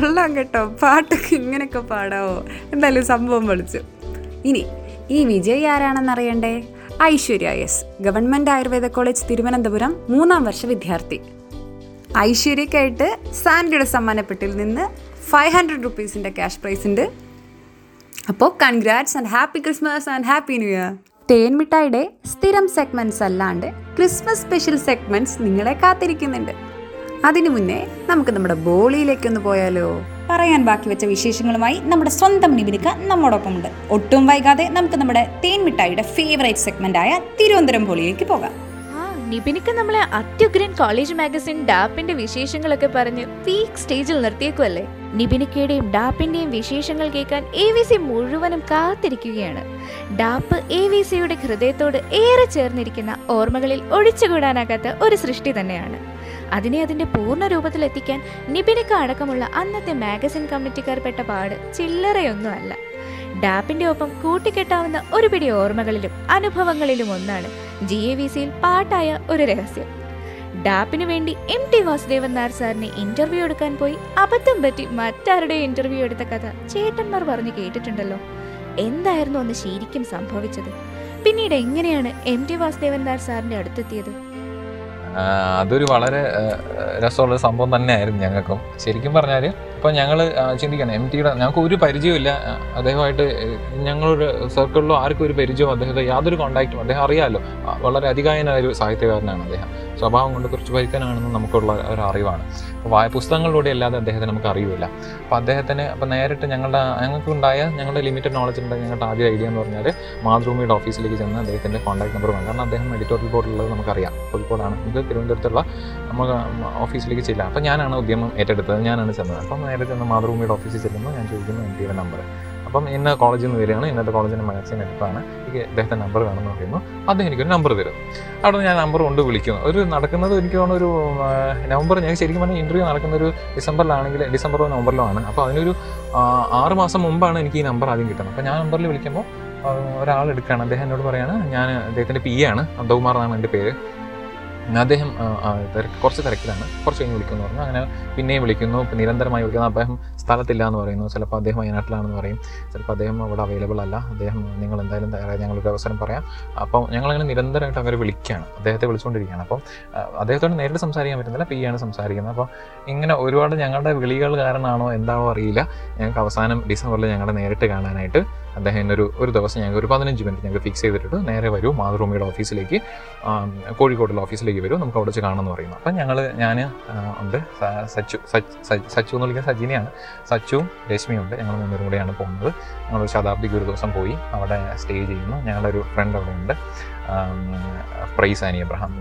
കൊള്ളാം കേട്ടോ. പാട്ടൊക്കെ ഇങ്ങനെയൊക്കെ പാടാവോ? എന്തായാലും സംഭവം വിളിച്ചു. ഇനി ഈ Vijay ആരാണെന്നറിയണ്ടേ Aishwarya S Government Ayurveda College Thiruvananthapuram മൂന്നാം വർഷ വിദ്യാർത്ഥി. ഐശ്വര്യക്കായിട്ട് സാൻഡിയുടെ സമ്മാനപ്പെട്ടിൽ നിന്ന് ഫൈവ് ഹൺഡ്രഡ് റുപ്പീസിന്റെ ക്യാഷ് പ്രൈസ് ഉണ്ട് അപ്പോൾ congrats and happy Christmas and happy new year തേൻമിഠായിയുടെ സ്ഥിരം സെഗ്മെന്റ്സ് അല്ലാണ്ട് ക്രിസ്മസ് സ്പെഷ്യൽ സെഗ്മെന്റ്സ് നിങ്ങളെ കാത്തിരിക്കുന്നുണ്ട്. അതിനു മുന്നേ നമുക്ക് നമ്മുടെ ബോളിയിലേക്കൊന്ന് പോയാലോ? പറയാൻ ബാക്കി വെച്ച വിശേഷങ്ങളുമായി നമ്മുടെ സ്വന്തം നിബിനിക്ക നമ്മോടൊപ്പമുണ്ട്. ഒട്ടും വൈകാതെ നമുക്ക് നമ്മുടെ തേൻമിഠായിയുടെ ഫേവറേറ്റ് സെഗ്മെന്റ് ആയ തിരുവനന്തപുരം ബോളിയിലേക്ക് പോകാം. നിബിനിക്ക നമ്മളെ അത്യുഗ്രൻ കോളേജ് മാഗസിൻ ഡാപ്പിന്റെ വിശേഷങ്ങളൊക്കെ പറഞ്ഞ് പീക്ക് സ്റ്റേജിൽ നിർത്തിയേക്കുമല്ലേ നിബിനിക്കയുടെയും ഡാപ്പിന്റെയും വിശേഷങ്ങൾ കേൾക്കാൻ എ വി സി മുഴുവനും കാത്തിരിക്കുകയാണ്. ഡാപ്പ് എ വി സിയുടെ ഹൃദയത്തോട് ഏറെ ചേർന്നിരിക്കുന്ന ഓർമ്മകളിൽ ഒഴിച്ചുകൂടാനാകാത്ത ഒരു സൃഷ്ടി തന്നെയാണ്. അതിനെ അതിന്റെ പൂർണ രൂപത്തിൽ എത്തിക്കാൻ നിപിനിക്ക അടക്കമുള്ള അന്നത്തെ മാഗസിൻ കമ്മിറ്റിക്കാർ പെട്ട പാട് ചില്ലറയൊന്നുമല്ല. ഡാപ്പിന്റെ ഒപ്പം കൂട്ടിക്കെട്ടാവുന്ന ഒരു പിടി ഓർമ്മകളിലും അനുഭവങ്ങളിലും ഒന്നാണ് ജി എ വി സിയിൽ പാട്ടായ ഒരു രഹസ്യം. ഡാപ്പിന് വേണ്ടി എം ടി വാസുദേവൻ നായർ സാറിനെ ഇന്റർവ്യൂ എടുക്കാൻ പോയി അബദ്ധം പറ്റി മറ്റാരുടെ ഇന്റർവ്യൂ എടുത്ത കഥ ചേട്ടന്മാർ പറഞ്ഞു കേട്ടിട്ടുണ്ടല്ലോ. എന്തായിരുന്നു അന്ന് ശരിക്കും സംഭവിച്ചത്? പിന്നീട് എങ്ങനെയാണ് എം ടി വാസുദേവൻ നായർ സാറിന്റെ അടുത്തെത്തിയത്? അതൊരു വളരെ രസമുള്ള സംഭവം തന്നെയായിരുന്നു ഞങ്ങൾക്കും. ശരിക്കും പറഞ്ഞാൽ ഇപ്പോൾ ഞങ്ങൾ ചിന്തിക്കണം എം ടിയുടെ ഞങ്ങൾക്ക് ഒരു പരിചയമില്ല അദ്ദേഹമായിട്ട് ഞങ്ങളൊരു സർക്കിളിലോ ആർക്കും ഒരു പരിചയമോ അദ്ദേഹത്തെ യാതൊരു കോണ്ടാക്റ്റും അദ്ദേഹം അറിയാമല്ലോ വളരെ അധികായനായ ഒരു സാഹിത്യകാരനാണ് അദ്ദേഹം. സ്വഭാവം കൊണ്ട് കുറച്ച് പരിക്കനാണെന്ന് നമുക്കുള്ള ഒരു അറിവാണ്. അപ്പോൾ വായ പുസ്തകങ്ങളിലൂടെ അല്ലാതെ അദ്ദേഹത്തെ നമുക്ക് അറിയില്ല അപ്പോൾ അദ്ദേഹത്തിന് അപ്പോൾ നേരിട്ട് ഞങ്ങളുടെ ഞങ്ങൾക്കുണ്ടായ ഞങ്ങളുടെ ലിമിറ്റഡ് നോളജ് ഉണ്ട് ഞങ്ങളുടെ ആദ്യ ഐഡിയ എന്ന് പറഞ്ഞാൽ മാതൃഭൂമിയുടെ ഓഫീസിലേക്ക് ചെന്ന് അദ്ദേഹത്തിന്റെ കോൺടാക്ട് നമ്പർ വേണം. കാരണം അദ്ദേഹം എഡിറ്റോറിയൽ ബോർഡിലുള്ളത് നമുക്കറിയാം. കോഴിക്കോടാണ്. നമുക്ക് തിരുവനന്തപുരത്തുള്ള നമുക്ക് ഓഫീസിലേക്ക് ചെല്ലാം അപ്പോൾ ഞാനാണ് ഉദ്യമം ഏറ്റെടുത്തത്. ഞാനാണ് ചെന്നത്. അപ്പം നേരെ ചെന്ന് മാതൃഭൂമിയുടെ ഓഫീസിൽ ചെല്ലുമ്പോൾ ഞാൻ ചോദിക്കുന്നു എം നമ്പർ അപ്പം ഇന്ന കോളേജിൽ നിന്ന് വരികയാണ് ഇന്നത്തെ കോളേജിന്റെ മാഗസിൻ എടുത്താണ് എനിക്ക് ഇദ്ദേഹത്തെ നമ്പർ വേണമെന്ന് പറയുന്നു. അദ്ദേഹം എനിക്കൊരു നമ്പർ തരും. അവിടെ ഞാൻ നമ്പർ കൊണ്ട് വിളിക്കുന്നു. ഒരു നടക്കുന്നത് എനിക്ക് തോന്നുന്നു ഒരു നവംബർ ഞാൻ ശരിക്കും പറഞ്ഞാൽ ഇന്റർവ്യൂ നടക്കുന്ന ഒരു ഡിസംബറിലാണെങ്കിൽ ഡിസംബറോ നവംബറിലോ ആണ്. അപ്പോൾ അതിനൊരു ആറ് മാസം മുമ്പാണ് എനിക്ക് ഈ നമ്പർ ആദ്യം കിട്ടുന്നത്. അപ്പോൾ ഞാൻ നമ്പറിൽ വിളിക്കുമ്പോൾ ഒരാൾ എടുക്കുകയാണ്. അദ്ദേഹം എന്നോട് പറയാണ് ഞാൻ അദ്ദേഹത്തിന്റെ പി ആണ്. അബ്ദുമാർ എന്നാണ് എന്റെ പേര്. അദ്ദേഹം കുറച്ച് തിരക്കിലാണ്. കുറച്ച് കഴിഞ്ഞ് വിളിക്കുന്നു പറഞ്ഞു. അങ്ങനെ പിന്നെയും വിളിക്കുന്നു. ഇപ്പം നിരന്തരമായി വിളിക്കുന്നു അദ്ദേഹം സ്ഥലത്തില്ല എന്ന് പറയുന്നു. ചിലപ്പോൾ അദ്ദേഹം വയനാട്ടിലാണെന്ന് പറയും. ചിലപ്പോൾ അദ്ദേഹം അവിടെ അവൈലബിൾ അല്ല. അദ്ദേഹം നിങ്ങൾ എന്തായാലും തയ്യാറായി. ഞങ്ങളൊരു അവസരം പറയാം. അപ്പോൾ ഞങ്ങളങ്ങനെ നിരന്തരമായിട്ട് അവരെ വിളിക്കുകയാണ്. അദ്ദേഹത്തെ വിളിച്ചുകൊണ്ടിരിക്കുകയാണ്. അപ്പം അദ്ദേഹത്തോട് നേരിട്ട് സംസാരിക്കാൻ പറ്റുന്നില്ല. പി ആണ് സംസാരിക്കുന്നത്. അപ്പോൾ ഇങ്ങനെ ഒരുപാട് ഞങ്ങളുടെ വിളികൾ കാരണമാണോ എന്താണോ അറിയില്ല. ഞങ്ങൾക്ക് അവസാനം ഡിസംബറിൽ ഞങ്ങളുടെ നേരിട്ട് കാണാനായിട്ട് അദ്ദേഹം എന്നൊരു ഒരു ദിവസം ഞങ്ങൾക്ക് ഒരു പതിനഞ്ച് മിനിറ്റ് ഞങ്ങൾക്ക് ഫിക്സ് ചെയ്തിട്ടുണ്ട് നേരെ വരൂ. മാതൃഭൂമിയുടെ ഓഫീസിലേക്ക് കോഴിക്കോടുള്ള ഓഫീസിലേക്ക് വരൂ നമുക്ക് അവിടെ വെച്ച് കാണാമെന്ന് പറയുന്നു. അപ്പം ഞങ്ങൾ ഞാൻ ഉണ്ട്. സച്ചു സച്ച് എന്ന് വിളിക്കുന്ന സജിനെയാണ്. സച്ചുവും രശ്മിയും ഉണ്ട്. ഞങ്ങൾ മൂന്നുപേരും കൂടെയാണ് പോകുന്നത്. ഞങ്ങൾ ശതാബ്ദിക്ക് ഒരു ദിവസം പോയി അവിടെ സ്റ്റേ ചെയ്യുന്നു. ഞങ്ങളുടെ ഒരു ഫ്രണ്ട് അവിടെ ഉണ്ട്. പ്രൈസ് ആനി അബ്രഹാം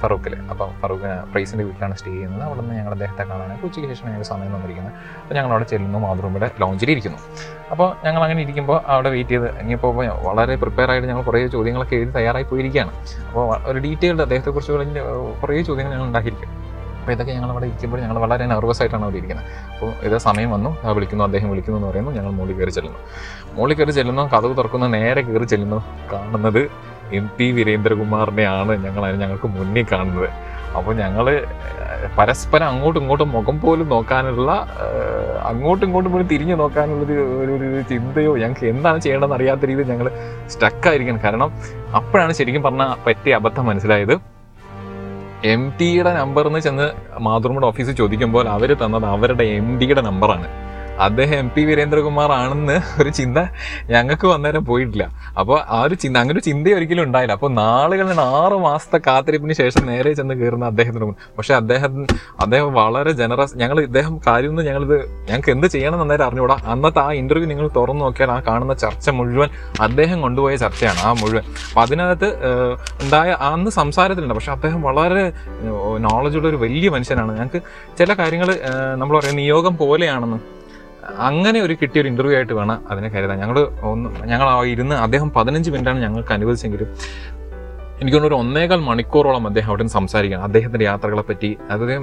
ഫറൂഖിൽ അപ്പം ഫറൂഖ് പ്രൈസിന്റെ വീട്ടിലാണ് സ്റ്റേ ചെയ്യുന്നത്. അവിടെ നിന്ന് ഞങ്ങൾ അദ്ദേഹത്തെ കാണാനായിട്ട് ഉച്ചയ്ക്ക് ശേഷം ഞങ്ങൾ സമയം തന്നിരിക്കുന്നത്. അപ്പോൾ ഞങ്ങൾ അവിടെ ചെല്ലുന്നു മാതൃഭൂമിയുടെ ലോഞ്ചിൽ ഇരിക്കുന്നു. അപ്പോൾ ഞങ്ങൾ അങ്ങനെ ഇരിക്കുമ്പോൾ അവിടെ വെയിറ്റ് ചെയ്ത് ഇനിയിപ്പോൾ വളരെ പ്രിപ്പയർ ആയിട്ട് ഞങ്ങൾ കുറേ ചോദ്യങ്ങളൊക്കെ എഴുതി തയ്യാറായി പോയിരിക്കുകയാണ്. അപ്പോൾ ഒരു ഡീറ്റെയിൽഡ് അദ്ദേഹത്തെക്കുറിച്ച് വലിയ കുറേ ചോദ്യങ്ങൾ ഞങ്ങൾ ഉണ്ടാക്കിയിരിക്കും. അപ്പോൾ ഇതൊക്കെ ഞങ്ങൾ അവിടെ ഇരിക്കുമ്പോൾ ഞങ്ങൾ വളരെ നെർവസ് ആയിട്ടാണ് അവിടെ ഇരിക്കുന്നത്. അപ്പോൾ ഇത് സമയം വന്നു. വിളിക്കുന്നു അദ്ദേഹം വിളിക്കുന്നു എന്ന് പറയുന്നു. ഞങ്ങൾ മുകളിൽ കയറി ചെല്ലുന്നു. മുകളിൽ കയറി ചെല്ലുന്നു. കഥവ് തുറക്കുന്നു നേരെ കയറി ചെല്ലുന്നു. കാണുന്നത് എം പി വീരേന്ദ്രകുമാറിനെയാണ് ഞങ്ങൾ ഞങ്ങൾക്ക് മുന്നിൽ കാണുന്നത്. അപ്പോൾ ഞങ്ങൾ പരസ്പരം അങ്ങോട്ടും ഇങ്ങോട്ടും മുഖം പോലും നോക്കാനുള്ള അങ്ങോട്ടും ഇങ്ങോട്ടും പോലും തിരിഞ്ഞു നോക്കാനുള്ളൊരു ഒരു ഒരു ചിന്തയോ ഞങ്ങൾക്ക് എന്താണ് ചെയ്യേണ്ടതെന്ന് അറിയാത്ത രീതിയിൽ ഞങ്ങൾ സ്റ്റക്കായിരിക്കണം കാരണം അപ്പോഴാണ് ശരിക്കും പറഞ്ഞാൽ പറ്റിയ അബദ്ധം മനസ്സിലായത്. എം ടിയുടെ നമ്പർ എന്ന് ചെന്ന് മാതൃമയുടെ ഓഫീസിൽ ചോദിക്കുമ്പോൾ അവർ തന്നത് അവരുടെ എം ഡിയുടെ നമ്പറാണ് അദ്ദേഹം എം പി വീരേന്ദ്രകുമാർ ആണെന്ന് ഒരു ചിന്ത ഞങ്ങൾക്ക് വന്നേരം പോയിട്ടില്ല. അപ്പോൾ ആ ഒരു ചിന്ത അങ്ങനെ ഒരു ചിന്ത ഒരിക്കലും ഉണ്ടായില്ല. അപ്പോൾ നാളുകളിൽ ആറ് മാസത്തെ കാത്തിരിപ്പിന് ശേഷം നേരെ ചെന്ന് കയറുന്ന അദ്ദേഹത്തിന് പക്ഷെ അദ്ദേഹം അദ്ദേഹം വളരെ ജനറസ് ഞങ്ങൾ ഇദ്ദേഹം കാര്യം ഒന്ന് ഞങ്ങളിത് ഞങ്ങൾക്ക് എന്ത് ചെയ്യണം എന്നേരം അറിഞ്ഞുകൂടാ. അന്നത്തെ ആ ഇന്റർവ്യൂ നിങ്ങൾ തുറന്നു നോക്കിയാൽ ആ കാണുന്ന ചർച്ച മുഴുവൻ അദ്ദേഹം കൊണ്ടുപോയ ചർച്ചയാണ് ആ മുഴുവൻ. അപ്പം അതിനകത്ത് ഉണ്ടായ അന്ന് സംസാരത്തിലുണ്ട്. പക്ഷെ അദ്ദേഹം വളരെ നോളജുള്ള ഒരു വലിയ മനുഷ്യനാണ്. ഞങ്ങൾക്ക് ചില കാര്യങ്ങൾ നമ്മൾ പറയുന്ന നിയോഗം പോലെയാണെന്ന് അങ്ങനെ ഒരു കിട്ടിയ ഒരു ഇന്റർവ്യൂ ആയിട്ട് വേണം അതിനെ കരുതാൻ. ഞങ്ങൾ ഒന്ന് ഞങ്ങൾ ഇരുന്ന് അദ്ദേഹം പതിനഞ്ച് മിനിറ്റാണ് ഞങ്ങൾക്ക് അനുവദിച്ചെങ്കിലും എനിക്ക് ഒരു ഒന്നേകാൽ മണിക്കൂറോളം അദ്ദേഹം അവിടെ സംസാരിക്കണം. അദ്ദേഹത്തിന്റെ യാത്രകളെ പറ്റി അദ്ദേഹം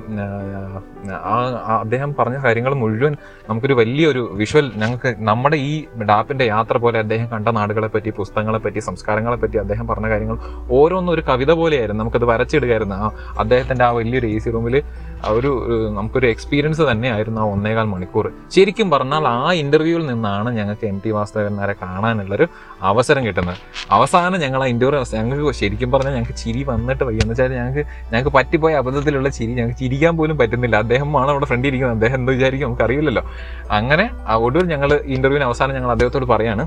ആ അദ്ദേഹം പറഞ്ഞ കാര്യങ്ങൾ മുഴുവൻ നമുക്കൊരു വലിയൊരു വിഷ്വൽ ഞങ്ങൾക്ക് നമ്മുടെ ഈ ഡാപ്പിന്റെ യാത്ര പോലെ അദ്ദേഹം കണ്ട നാടുകളെ പറ്റി പുസ്തകങ്ങളെ പറ്റി സംസ്കാരങ്ങളെ പറ്റി അദ്ദേഹം പറഞ്ഞ കാര്യങ്ങൾ ഓരോന്നും ഒരു കവിത പോലെയായിരുന്നു. നമുക്കത് വരച്ചിടുകയായിരുന്നു. ആ അദ്ദേഹത്തിന്റെ ആ വലിയൊരു എ സി റൂമിൽ ഒരു ഒരു നമുക്കൊരു എക്സ്പീരിയൻസ് തന്നെയായിരുന്നു ആ ഒന്നേകാൽ മണിക്കൂർ. ശരിക്കും പറഞ്ഞാൽ ആ ഇന്റർവ്യൂവിൽ നിന്നാണ് ഞങ്ങൾക്ക് എം ടി വാസുദേവന്മാരെ കാണാനുള്ളൊരു അവസരം കിട്ടുന്നത്. അവസാനം ഞങ്ങൾ ആ ഇന്റർവ്യൂ ഞങ്ങൾക്ക് ശരിക്കും പറഞ്ഞാൽ ഞങ്ങൾക്ക് ചിരി വന്നിട്ട് വയ്യ. എന്ന് വെച്ചാൽ ഞങ്ങൾക്ക് ഞങ്ങൾക്ക് പറ്റിപ്പോയ അബദ്ധത്തിലുള്ള ചിരി ഞങ്ങൾക്ക് ചിരിക്കാൻ പോലും പറ്റുന്നില്ല. അദ്ദേഹമാണ് അവിടെ ഫ്രണ്ടിൽ ഇരിക്കുന്നത്. അദ്ദേഹം എന്ത് വിചാരിക്കും നമുക്ക് അറിയില്ലല്ലോ അങ്ങനെ ആ ഒടുവിൽ ഞങ്ങൾ ഇന്റർവ്യൂവിന് അവസാനം ഞങ്ങൾ അദ്ദേഹത്തോട് പറയാണ്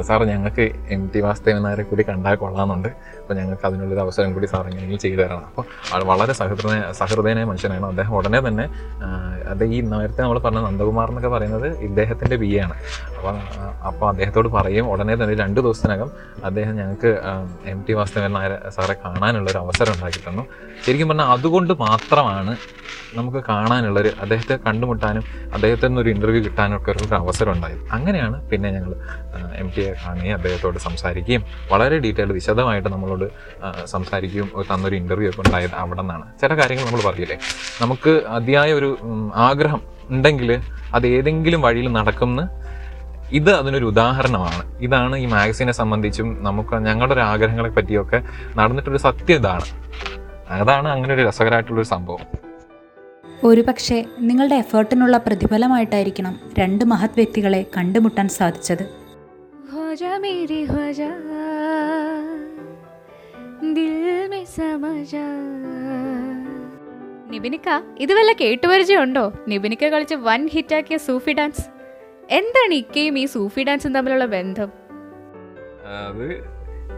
സാർ ഞങ്ങൾക്ക് എം ടി വാസുദേവൻ കൂടി കണ്ടാൽ കൊള്ളാമെന്നുണ്ട്. അപ്പോൾ ഞങ്ങൾക്ക് അതിനുള്ളൊരു അവസരം കൂടി സാർ എങ്ങനെയെങ്കിലും ചെയ്തു തരണം. അപ്പോൾ ആൾ വളരെ സഹൃദയ സഹൃദയനായ മനുഷ്യനാണ്. അദ്ദേഹം ഉടനെ തന്നെ അത് ഈ നേരത്തെ നമ്മൾ പറഞ്ഞ നന്ദകുമാർ എന്നൊക്കെ പറയുന്നത് ഇദ്ദേഹത്തിന്റെ ബി ആണ്. അപ്പോൾ അപ്പോൾ അദ്ദേഹത്തോട് പറയും ഉടനെ തന്നെ രണ്ട് ദിവസത്തിനകം അദ്ദേഹം ഞങ്ങൾക്ക് എം ടി വാസുദേവൻ നായർ സാറെ കാണാനുള്ളൊരു അവസരം ഉണ്ടാക്കി തന്നു. ശരിക്കും പറഞ്ഞാൽ അതുകൊണ്ട് മാത്രമാണ് നമുക്ക് കാണാനുള്ളൊരു അദ്ദേഹത്തെ കണ്ടുമുട്ടാനും അദ്ദേഹത്തിൽ നിന്നൊരു ഇന്റർവ്യൂ കിട്ടാനൊക്കെ ഒരു അവസരം ഉണ്ടായത്. അങ്ങനെയാണ് പിന്നെ ഞങ്ങൾ എം ടിയെ കാണുകയും അദ്ദേഹത്തോട് സംസാരിക്കുകയും വളരെ ഡീറ്റെയിൽ വിശദമായിട്ട് നമ്മളോട് നമ്മളോട് സംസാരിക്കുകയും തന്നൊരു ഇന്റർവ്യൂ ഒക്കെ ഉണ്ടായത് അവിടെ നിന്നാണ്. ചില കാര്യങ്ങൾ നമ്മൾ പറയില്ലേ? നമുക്ക് അതിയായ ഒരു ആഗ്രഹം ഉണ്ടെങ്കിൽ അത് ഏതെങ്കിലും വഴിയിൽ നടക്കുമെന്ന് ഇത് അതിനൊരു ഉദാഹരണമാണ്. ഇതാണ് ഈ മാഗസീനെ സംബന്ധിച്ചും നമുക്ക് ഞങ്ങളുടെ ഒരു ആഗ്രഹങ്ങളെ പറ്റിയൊക്കെ നടന്നിട്ടൊരു സത്യം ഇതാണ്. അതാണ് അങ്ങനെ ഒരു രസകരമായിട്ടുള്ളൊരു സംഭവം. ഒരു പക്ഷേ നിങ്ങളുടെ എഫേർട്ടിനുള്ള പ്രതിഫലമായിട്ടായിരിക്കണം രണ്ട് മഹത് വ്യക്തികളെ കണ്ടുമുട്ടാൻ സാധിച്ചത്. ഹോജ മേരി ഹോജാ ദിൽ മേ സമജ നിബിനിക്ക ഇത് കേട്ടുപരിചയമുണ്ടോ? നിബിനിക്ക കളിച്ച് വൻ ഹിറ്റാക്കിയ സൂഫി ഡാൻസ്. എന്താണ് ഇക്കയും ഈ സൂഫി ഡാൻസും തമ്മിലുള്ള ബന്ധം?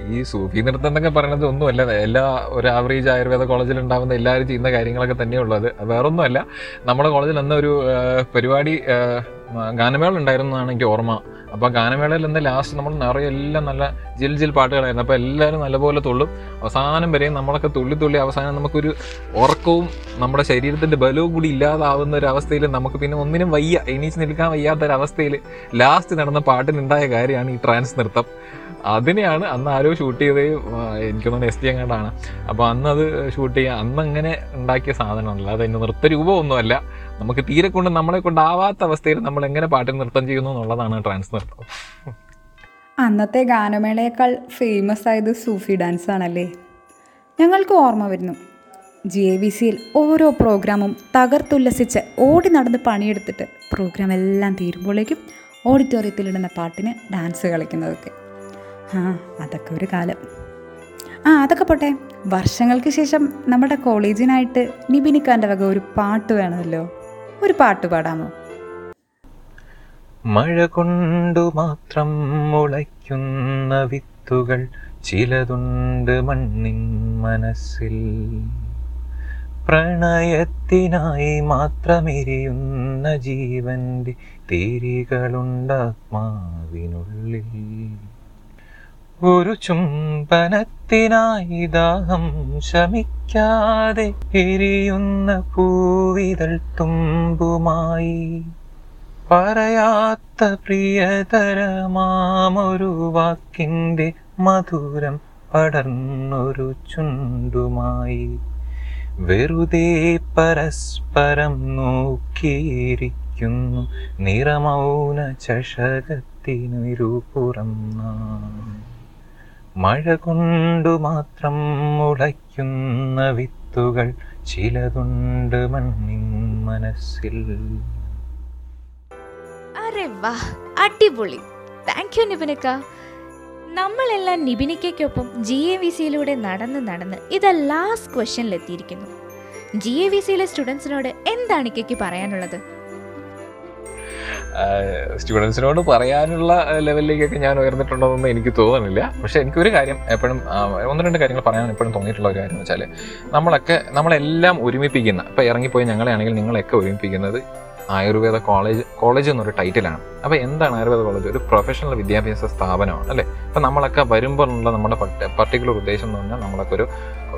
ഈ സൂഫി നൃത്തം എന്നൊക്കെ പറയുന്നത് ഒന്നുമല്ല. എല്ലാ ഒരു ആവറേജ് ആയുർവേദ കോളേജിൽ ഉണ്ടാകുന്ന എല്ലാവരും ചെയ്യുന്ന കാര്യങ്ങളൊക്കെ തന്നെയുള്ളത് വേറൊന്നുമല്ല. നമ്മുടെ കോളേജിൽ അന്ന് ഒരു പരിപാടി ഗാനമേള ഉണ്ടായിരുന്നതാണ് എനിക്ക് ഓർമ്മ. അപ്പോൾ ഗാനമേളയിൽ നിന്ന് ലാസ്റ്റ് നമ്മൾ നിറയെ എല്ലാം നല്ല ജിൽ ജിൽ പാട്ടുകളായിരുന്നു. അപ്പോൾ എല്ലാവരും നല്ലപോലെ തുള്ളും. അവസാനം വരെയും നമ്മളൊക്കെ തുള്ളി തുള്ളി അവസാനം നമുക്കൊരു ഉറക്കവും നമ്മുടെ ശരീരത്തിന്റെ ബലവും കൂടി ഇല്ലാതാവുന്ന ഒരു അവസ്ഥയിൽ നമുക്ക് പിന്നെ ഒന്നിനും വയ്യ. എണീച്ച് നിൽക്കാൻ വയ്യാത്ത ഒരു അവസ്ഥയിൽ ലാസ്റ്റ് നടന്ന പാട്ടിനുണ്ടായ കാര്യമാണ് ഈ ട്രാൻസ് നൃത്തം. അതിനെയാണ് അന്ന് ആരോ ഷൂട്ട് എനിക്ക് തോന്നുന്നു എസ് ടി എങ്ങാണ്ടാണ്. അപ്പോൾ അന്ന് അത് ഷൂട്ട് ചെയ്യാൻ അന്ന് അങ്ങനെ ഉണ്ടാക്കിയ സാധനമല്ല. അത് അതിന്റെ നൃത്തരൂപമൊന്നുമല്ല. നമുക്ക് തീരെ കൊണ്ട് നമ്മളെ കൊണ്ടാവാത്ത അവസ്ഥയിൽ നമ്മൾ എങ്ങനെ പാട്ടിൽ നൃത്തം ചെയ്യുന്നു എന്നുള്ളതാണ് ട്രാൻസ് നൃത്തം. അന്നത്തെ ഗാനമേളയേക്കാൾ ഫേമസ് ആയത് സൂഫി ഡാൻസ് ആണല്ലേ? ഞങ്ങൾക്ക് ഓർമ്മ വരുന്നു. ജി എ വി സിയിൽ ഓരോ പ്രോഗ്രാമും തകർത്തുല്ലസിച്ച് ഓടി നടന്ന് പണിയെടുത്തിട്ട് പ്രോഗ്രാം എല്ലാം തീരുമ്പോഴേക്കും ഓഡിറ്റോറിയത്തിലിടുന്ന പാട്ടിന് ഡാൻസ് കളിക്കുന്നതൊക്കെ. ആ അതൊക്കെ ഒരു കാലം. ആ അതൊക്കെ പോട്ടെ. വർഷങ്ങൾക്ക് ശേഷം നമ്മുടെ കോളേജിനായിട്ട് നിബിനിക്കാന്റെ വക ഒരു പാട്ട് വേണമല്ലോ. ഒരു പാട്ട് പാടാമോ? മഴ കൊണ്ടു മാത്രം മുളയ്ക്കുന്ന വിത്തുകൾ ചിലതുണ്ട് മണ്ണിൻ മനസ്സിൽ. പ്രണയത്തിനായി മാത്രമെരിയുന്ന ജീവന്റെ തിരികളുണ്ടാത്മാവിനുള്ളിൽ ഒരു ചുംബനത്തിനായി ദാഹം ശമിക്കാതെ എരിയുന്ന പൂവിതൾ തുമ്പുമായി. പറയാത്ത പ്രിയതരമാമൊരു വാക്കിന്റെ മധുരം പടർന്നൊരു ചുണ്ടുമായി. വെറുതെ പരസ്പരം നോക്കിയിരിക്കുന്നു നിറമൗന ചഷകത്തിനൊരുപുറം നാം. മഴ കൊണ്ടു മാത്രം മുളയ്ക്കുന്ന വിത്തുകൾ ചിലതുണ്ട് മണ്ണിൻ മനസ്സിൽ. അരെ വാ അടിപൊളി. താങ്ക് യു നിബിനിക്ക നമ്മളെല്ലാം നിബിനിക്കയ്ക്കൊപ്പം ജി എ വി സിയിലൂടെ നടന്ന് നടന്ന് ഇത് ലാസ്റ്റ് ക്വസ്റ്റ്യനിലെത്തിയിരിക്കുന്നു ജി എ വി സിയിലെ സ്റ്റുഡൻസിനോട് എന്താണ് ഇക്കയ്ക്ക് പറയാനുള്ളത്? സ്റ്റുഡൻസിനോട് പറയാനുള്ള ലെവലിലേക്കൊക്കെ ഞാൻ ഉയർന്നിട്ടുണ്ടോയെന്ന് എനിക്ക് തോന്നുന്നില്ല പക്ഷേ എനിക്കൊരു കാര്യം എപ്പോഴും ഒന്ന് രണ്ട് കാര്യങ്ങൾ പറയാൻ എപ്പോഴും തോന്നിയിട്ടുള്ള ഒരു കാര്യം എന്ന് വെച്ചാൽ നമ്മളൊക്കെ നമ്മളെല്ലാം ഒരുമിപ്പിക്കുന്ന ഇപ്പോൾ ഇറങ്ങിപ്പോയി ഞങ്ങളെയാണെങ്കിൽ നിങ്ങളെയൊക്കെ ഒരുമിപ്പിക്കുന്നത് ആയുർവേദ കോളേജ് കോളേജ് എന്നൊരു ടൈറ്റിലാണ്. അപ്പോൾ എന്താണ് ആയുർവേദ കോളേജ്? ഒരു പ്രൊഫഷണൽ വിദ്യാഭ്യാസ സ്ഥാപനമാണ് അല്ലേ? അപ്പം നമ്മളൊക്കെ വരുമ്പോഴുള്ള നമ്മുടെ പർട്ടിക്കുലർ ഉദ്ദേശം എന്ന് പറഞ്ഞാൽ നമ്മളൊക്കെ ഒരു